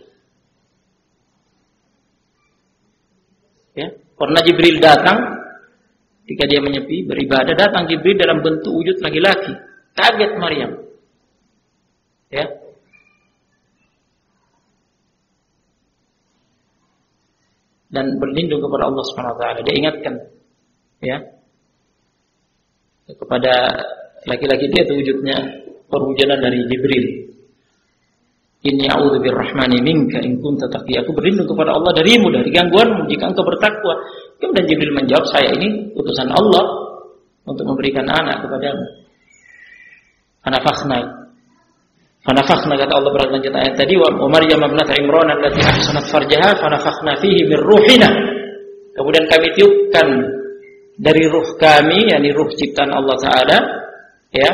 Ya, pernah Jibril datang ketika dia menyepi beribadah datang Jibril dalam bentuk wujud laki-laki. Kaget Maryam. Ya. Dan berlindung kepada Allah Subhanahu wa taala. Dia ingatkan ya kepada laki-laki dia itu wujudnya perwujudan dari Jibril. Inni a'udzu birrahmani minka in kunta taqi. Aku berlindung kepada Allah darimu dari gangguanmu jika engkau bertakwa. Kemudian Jibril menjawab, saya ini utusan Allah untuk memberikan anak kepadamu. Anafakhna. Fanafakhna kata Allah berlanjut ayat tadi wa Maryam ibnat Imran allati ahsanat farjaha fanafakhna fihi min ruhina. Kemudian kami tiupkan dari ruh kami yakni ruh ciptaan Allah taala ya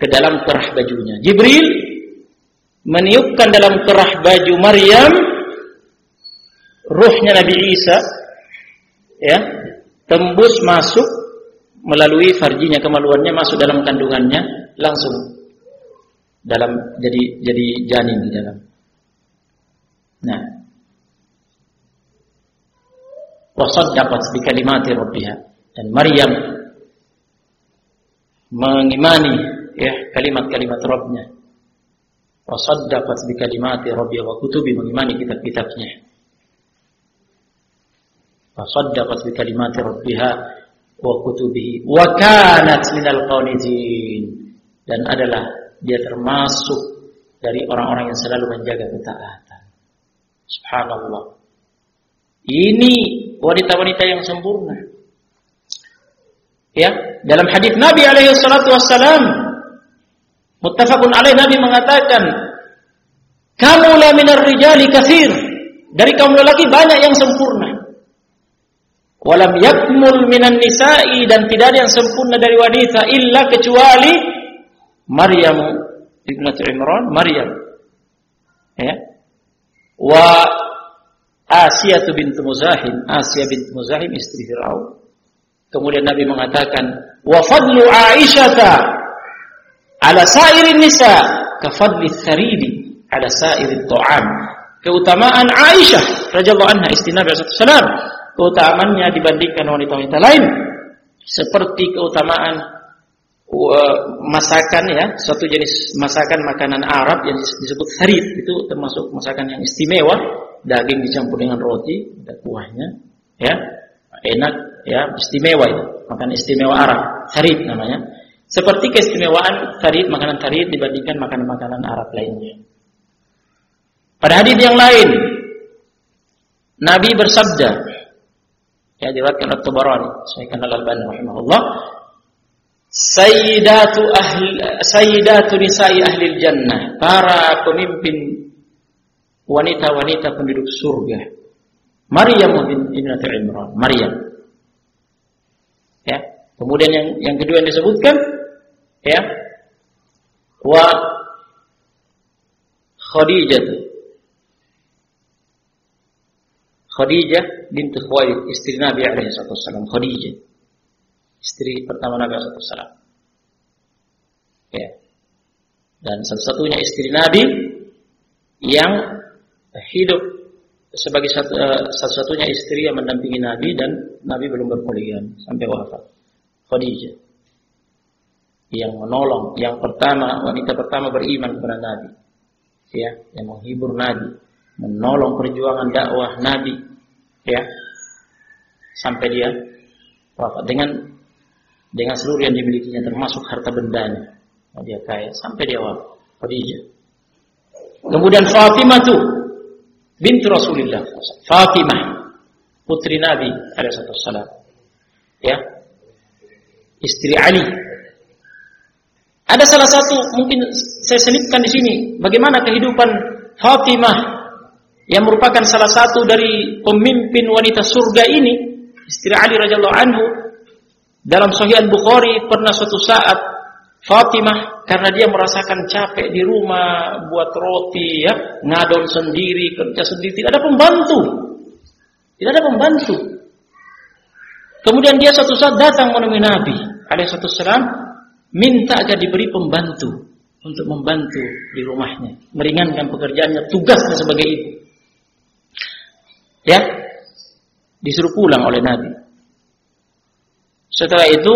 ke dalam kerah bajunya. Jibril meniupkan dalam kerah baju Maryam ruhnya Nabi Isa ya tembus masuk melalui farjinya kemaluannya masuk dalam kandungannya langsung dalam jadi jadi janin di dalam. Nah. Wasaddaqat bi kalimati rabbiha. Dan Maryam mengimani ya kalimat-kalimat Rabbnya. Wa saddaqat bi kalimati rabbiha. Wa kutubi mengimani kitab-kitabnya. Wa saddaqat bi kalimati rabbiha wa kutubihi. Wa kanat minal qanitin dan adalah dia termasuk dari orang-orang yang selalu menjaga ketaatan subhanallah ini wanita-wanita yang sempurna ya dalam hadis Nabi alaihi salatu wassalam Muttafaqun alaih Nabi mengatakan, "Kamu la minar rijali katsir." Dari kaum lelaki banyak yang sempurna. Walam yakmul minan nisa'i dan tidak ada yang sempurna dari wanita illa kecuali Maryam ibnatu Imran, Maryam. Ya. Wa Asia bintu Muzahim, Asia bintu Muzahim istri Firaun. Kemudian Nabi mengatakan, "Wa fadlu Aisyah ala sa'irin nisa kafadli tharidi ala sa'irin ta'am. Keutamaan Aisyah radhiyallahu anha istri Nabi sallallahu keutamaannya dibandingkan wanita-wanita lain seperti keutamaan masakan ya, suatu jenis masakan makanan Arab yang disebut harid itu termasuk masakan yang istimewa, daging dicampur dengan roti, ada kuahnya, ya, enak, ya, istimewa itu, makanan istimewa Arab, harid namanya. Seperti keistimewaan harid, makanan harid dibandingkan makanan-makanan Arab lainnya. Pada hadis yang lain, Nabi bersabda, ya diriwayatkan oleh Tabarani, Sahihkan Al-Albani rahimahullah, Sayyidatu ahli Sayyidatu nisa'i ahli jannah, para pemimpin wanita-wanita penduduk surga. Maryam binti Imran, Maryam. Ya. Kemudian yang yang kedua yang disebutkan ya wa Khadijah Khadijah binti Khuwailid, istri Nabi alaihi wasallam. Khadijah. Istri pertama Nabi wasallam. Ya. Dan satu-satunya istri Nabi yang hidup sebagai eh, satu-satunya istri yang mendampingi Nabi dan Nabi belum berpoligami sampai wafat. Khadijah yang menolong, yang pertama wanita pertama beriman kepada Nabi, ya, yang menghibur Nabi, menolong perjuangan dakwah Nabi, ya, sampai dia wafat dengan dengan seluruh yang dimilikinya termasuk harta bendanya. Oh, dia kaya sampai dia wafat. Khadijah. Kemudian Fatimah tuh bintu Rasulullah. Fatimah putri Nabi alaihissalam. Ya. Istri Ali. Ada salah satu mungkin saya selipkan di sini bagaimana kehidupan Fatimah yang merupakan salah satu dari pemimpin wanita surga ini, istri Ali radhiyallahu anhu, dalam Sahih Al-Bukhari pernah suatu saat Fatimah karena dia merasakan capek di rumah buat roti ya, ngadon sendiri, kerja sendiri, tidak ada pembantu. Tidak ada pembantu. Kemudian dia suatu saat datang menemui Nabi alaihi satu salam minta agar diberi pembantu untuk membantu di rumahnya, meringankan pekerjaannya, tugasnya sebagai ibu. Ya, disuruh pulang oleh Nabi. Setelah itu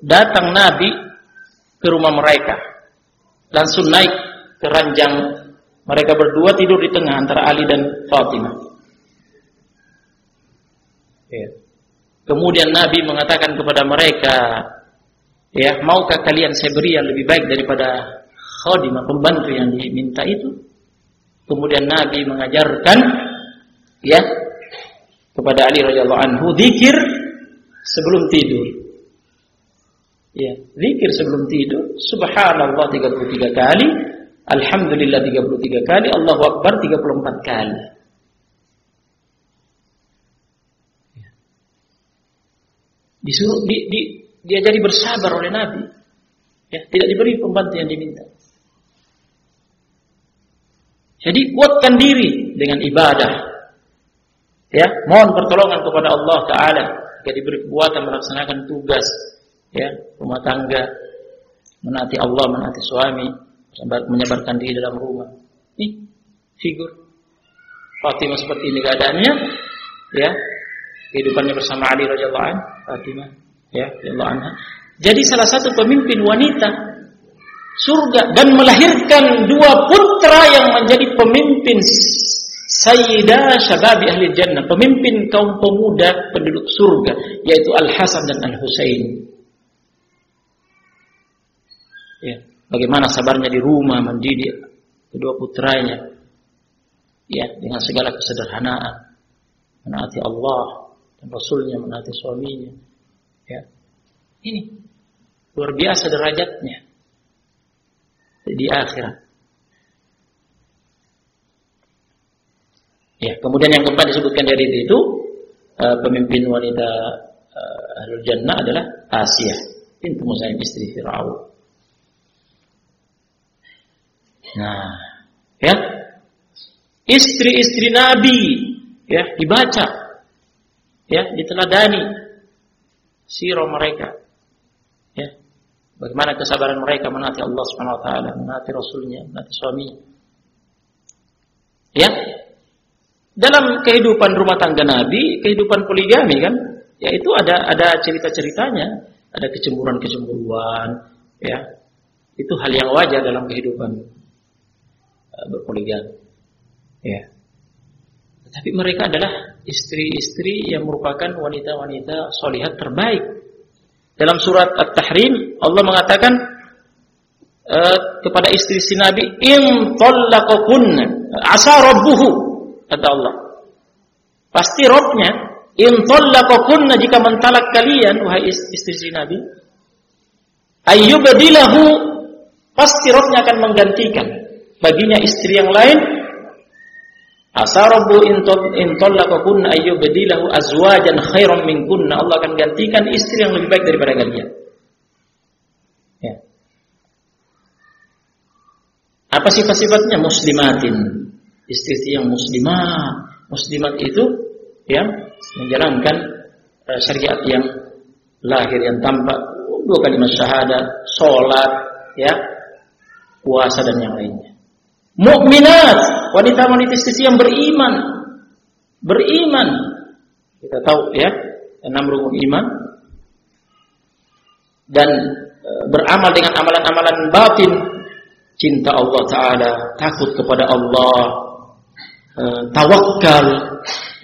datang Nabi ke rumah mereka. Langsung naik ke ranjang mereka berdua tidur di tengah antara Ali dan Fatimah. Ya. Kemudian Nabi mengatakan kepada mereka, ya maukah kalian saya beri yang lebih baik daripada khadimah pembantu yang diminta itu? Kemudian Nabi mengajarkan ya kepada Ali radhiyallahu anhu zikir sebelum tidur. Ya, zikir sebelum tidur subhanallah 33 kali, alhamdulillah 33 kali, Allahu akbar 34 kali. Ya. Disuruh di, di, dia jadi bersabar oleh Nabi. Ya, tidak diberi pembantu yang diminta. Jadi kuatkan diri dengan ibadah, Ya, mohon pertolongan kepada Allah Taala agar diberi kekuatan melaksanakan tugas ya rumah tangga, menaati Allah, menaati suami, menyebarkan diri dalam rumah. Ini figur Fatimah seperti ini keadaannya, ya kehidupannya bersama Ali radhiyallahu anhu, Fatimah, ya radhiyallahu anha. Jadi salah satu pemimpin wanita surga dan melahirkan dua putra yang menjadi pemimpin Sayyidah syababi ahli jannah, pemimpin kaum pemuda penduduk surga, yaitu Al-Hasan dan Al-Husain. Ya, bagaimana sabarnya di rumah mendidik kedua putranya. Ya, dengan segala kesederhanaan. Menaati Allah dan Rasulnya, menaati suaminya. Ya. Ini luar biasa derajatnya di akhirat. Ya, kemudian yang keempat disebutkan dari itu uh, pemimpin wanita uh, Ahlul Jannah adalah Asia, bintu Musaim istri Firaun. Nah, ya. Istri-istri Nabi ya dibaca ya diteladani sirah mereka ya bagaimana kesabaran mereka menaati Allah Subhanahu wa taala menaati rasulnya menaati suami ya dalam kehidupan rumah tangga Nabi, kehidupan poligami kan, ya itu ada ada cerita-ceritanya, ada kecemburuan-kecemburuan, Ya. Itu hal yang wajar dalam kehidupan uh, berpoligami. Ya. Tetapi mereka adalah istri-istri yang merupakan wanita-wanita solihat terbaik. Dalam surat At-Tahrim Allah mengatakan uh, kepada istri-istri Nabi, "In talaqakunna asa rabbuhu," kata Allah. Pasti Robnya, "In jika mentalak kalian wahai istri-istri Nabi, ayyubdilahu pasti Robnya akan menggantikan baginya istri yang lain Asarabu in tallaqakunna ayyubdilahu azwajan khairan minkunna. Allah akan gantikan istri yang lebih baik daripada kalian. Ya. Apa sifat-sifatnya? Muslimatin. Istri yang muslimah. Muslimat itu ya menjalankan uh, syariat yang lahir yang tampak dua kalimat syahadat, salat, ya, puasa dan yang lainnya. Mukminat, wanita-wanita istri yang beriman. Beriman. Kita tahu ya, enam rukun iman. Dan e, beramal dengan amalan-amalan batin. Cinta Allah Ta'ala, takut kepada Allah, e, tawakal,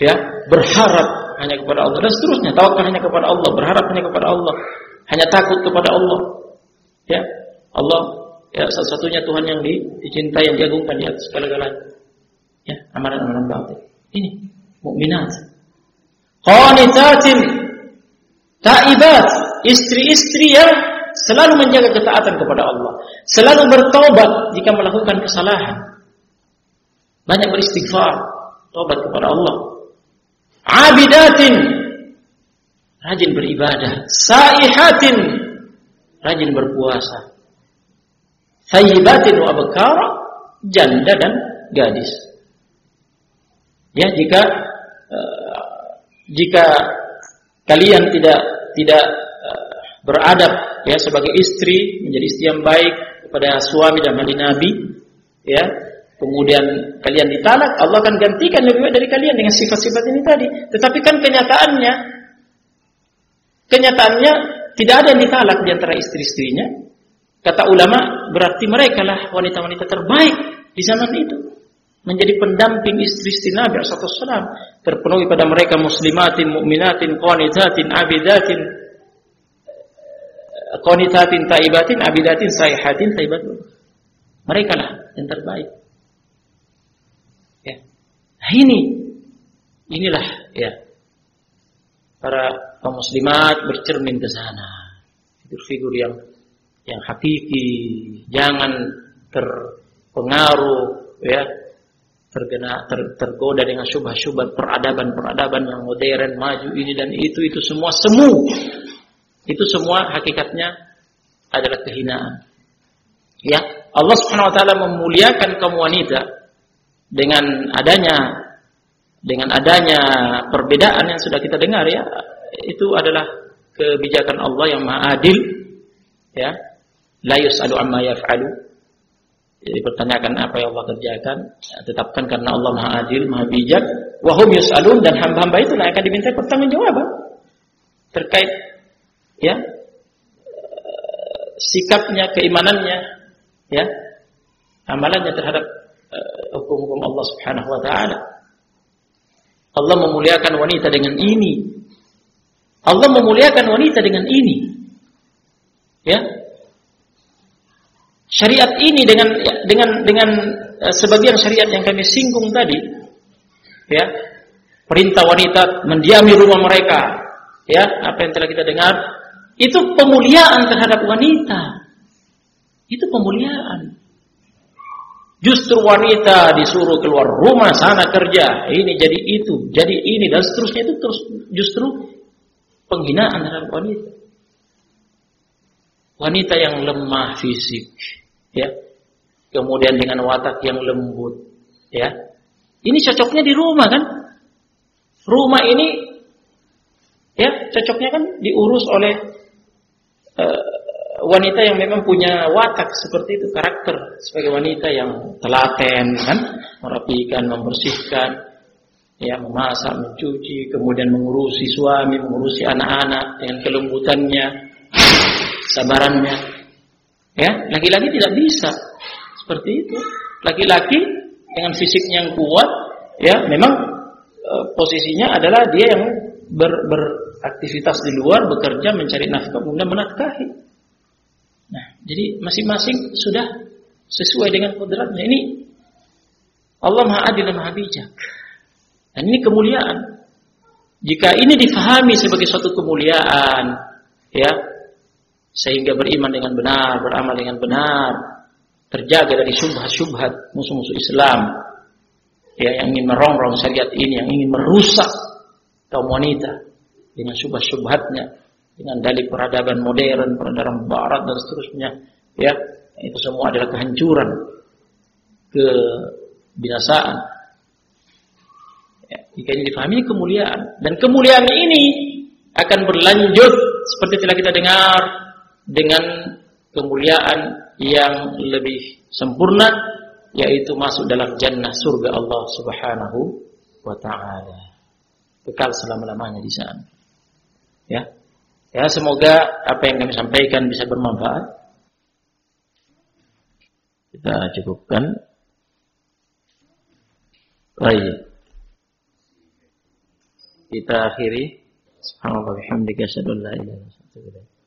ya, berharap hanya kepada Allah dan seterusnya. Tawakal hanya kepada Allah, berharap hanya kepada Allah, hanya takut kepada Allah. Ya, Allah ya satu-satunya Tuhan yang dicintai yang diagungkan di atas segala-galanya. Ya, amalan-amalan batin. Ini mukminat. Qanitatin taibat, istri-istri yang selalu menjaga ketaatan kepada Allah, selalu bertobat jika melakukan kesalahan. Banyak beristighfar, tobat kepada Allah. Abidatin rajin beribadah, saihatin rajin berpuasa. Thayyibatin wa abkara, janda dan gadis. Ya, jika uh, jika kalian tidak tidak uh, beradab ya sebagai istri, menjadi istri yang baik kepada suami dan ahli Nabi, ya, kemudian kalian ditalak, Allah akan gantikan lebih baik dari kalian dengan sifat-sifat ini tadi. Tetapi kan kenyataannya kenyataannya tidak ada yang ditalak di antara istri-istrinya. Kata ulama, berarti mereka lah wanita-wanita terbaik di zaman itu. Menjadi pendamping istri-istri Nabi SAW. Terpenuhi pada mereka muslimatin, mu'minatin, qanitatin, abidatin, qanitatin, taibatin, abidatin, sayhatin, taibatin. Mereka lah yang terbaik. Ini inilah ya para kaum muslimat bercermin ke sana. Figur-figur yang yang hakiki, jangan terpengaruh ya terkena ter, tergoda dengan syubhat-syubhat peradaban-peradaban yang modern, maju ini dan itu itu semua semu. Itu semua hakikatnya adalah kehinaan. Ya, Allah Subhanahu wa taala memuliakan kaum wanita dengan adanya dengan adanya perbedaan yang sudah kita dengar ya, itu adalah kebijakan Allah yang Maha Adil ya la yus'alu amma yaf'alu. Jadi pertanyakan apa yang Allah kerjakan, ya, tetapkan karena Allah Maha Adil, Maha Bijak. Wa hum yus'alun dan hamba-hamba itu akan diminta pertanggungjawaban terkait ya sikapnya, keimanannya, ya amalannya terhadap hukum-hukum Allah Subhanahu wa taala. Allah memuliakan wanita dengan ini. Allah memuliakan wanita dengan ini. Ya, syariat ini dengan dengan dengan uh, sebagian syariat yang kami singgung tadi ya perintah wanita mendiami rumah mereka ya apa yang telah kita dengar itu pemuliaan terhadap wanita itu pemuliaan justru wanita disuruh keluar rumah sana kerja ini jadi itu jadi ini dan seterusnya itu terus justru penghinaan terhadap wanita. Wanita yang lemah fisik, ya, kemudian dengan watak yang lembut, ya, ini cocoknya di rumah kan? Rumah ini, ya, cocoknya kan diurus oleh uh, wanita yang memang punya watak seperti itu, karakter sebagai wanita yang telaten, kan, merapikan, membersihkan, ya memasak, mencuci, kemudian mengurusi suami, mengurusi anak-anak dengan kelembutannya, sabarannya. Ya, laki-laki tidak bisa seperti itu. Laki-laki dengan fisiknya yang kuat, ya memang e, posisinya adalah dia yang ber, beraktivitas di luar, bekerja, mencari nafkah, kemudian menafkahi. Jadi masing-masing sudah sesuai dengan kodratnya. Ini Allah Maha Adil dan Maha Bijak. Dan ini kemuliaan. Jika ini difahami sebagai suatu kemuliaan, ya, sehingga beriman dengan benar, beramal dengan benar, terjaga dari syubhat-syubhat musuh-musuh Islam, ya, yang ingin merongrong syariat ini, yang ingin merusak kaum wanita dengan syubhat-syubhatnya, dengan dalih peradaban modern, peradaban barat dan seterusnya, ya, itu semua adalah kehancuran, kebinasaan. Ya, ini difahami kemuliaan dan kemuliaan ini akan berlanjut seperti telah kita dengar dengan kemuliaan yang lebih sempurna yaitu masuk dalam jannah surga Allah Subhanahu wa taala. Kekal selama-lamanya di sana. Ya. Ya, semoga apa yang kami sampaikan bisa bermanfaat. Kita cukupkan. Baik. Kita akhiri. Subhanallah bihamdika asyhadu an la